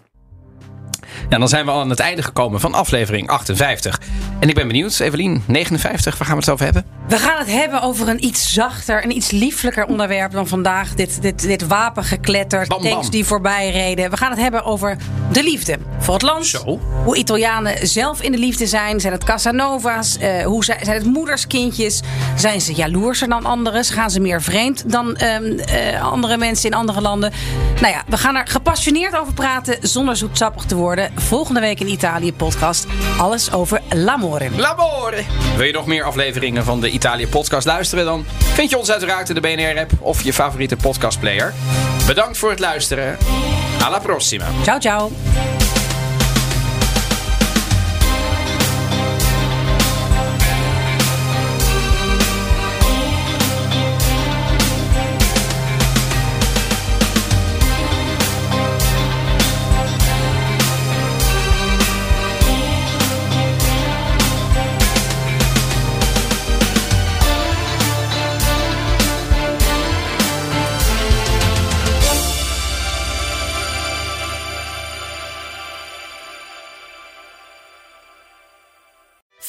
Ja, dan zijn we al aan het einde gekomen van aflevering 58. En ik ben benieuwd, Evelien, 59, waar gaan we het over hebben? We gaan het hebben over een iets zachter, een iets lieflijker onderwerp dan vandaag. Dit, dit, dit wapengekletter, Bam, bam. tanks die voorbij reden. We gaan het hebben over de liefde voor het land. Zo. Hoe Italianen zelf in de liefde zijn. Zijn het Casanova's? Eh, hoe zijn, zijn het moederskindjes? Zijn ze jaloerser dan anderen? Gaan ze meer vreemd dan ehm, eh, andere mensen in andere landen? Nou ja, we gaan er gepassioneerd over praten zonder zoetsappig te worden. Volgende week in Italië podcast. Alles over l'amore. Labore! Wil je nog meer afleveringen van de Italië podcast luisteren? Dan vind je ons uiteraard in de BNR-app of je favoriete podcastplayer. Bedankt voor het luisteren. Alla prossima. Ciao, ciao. %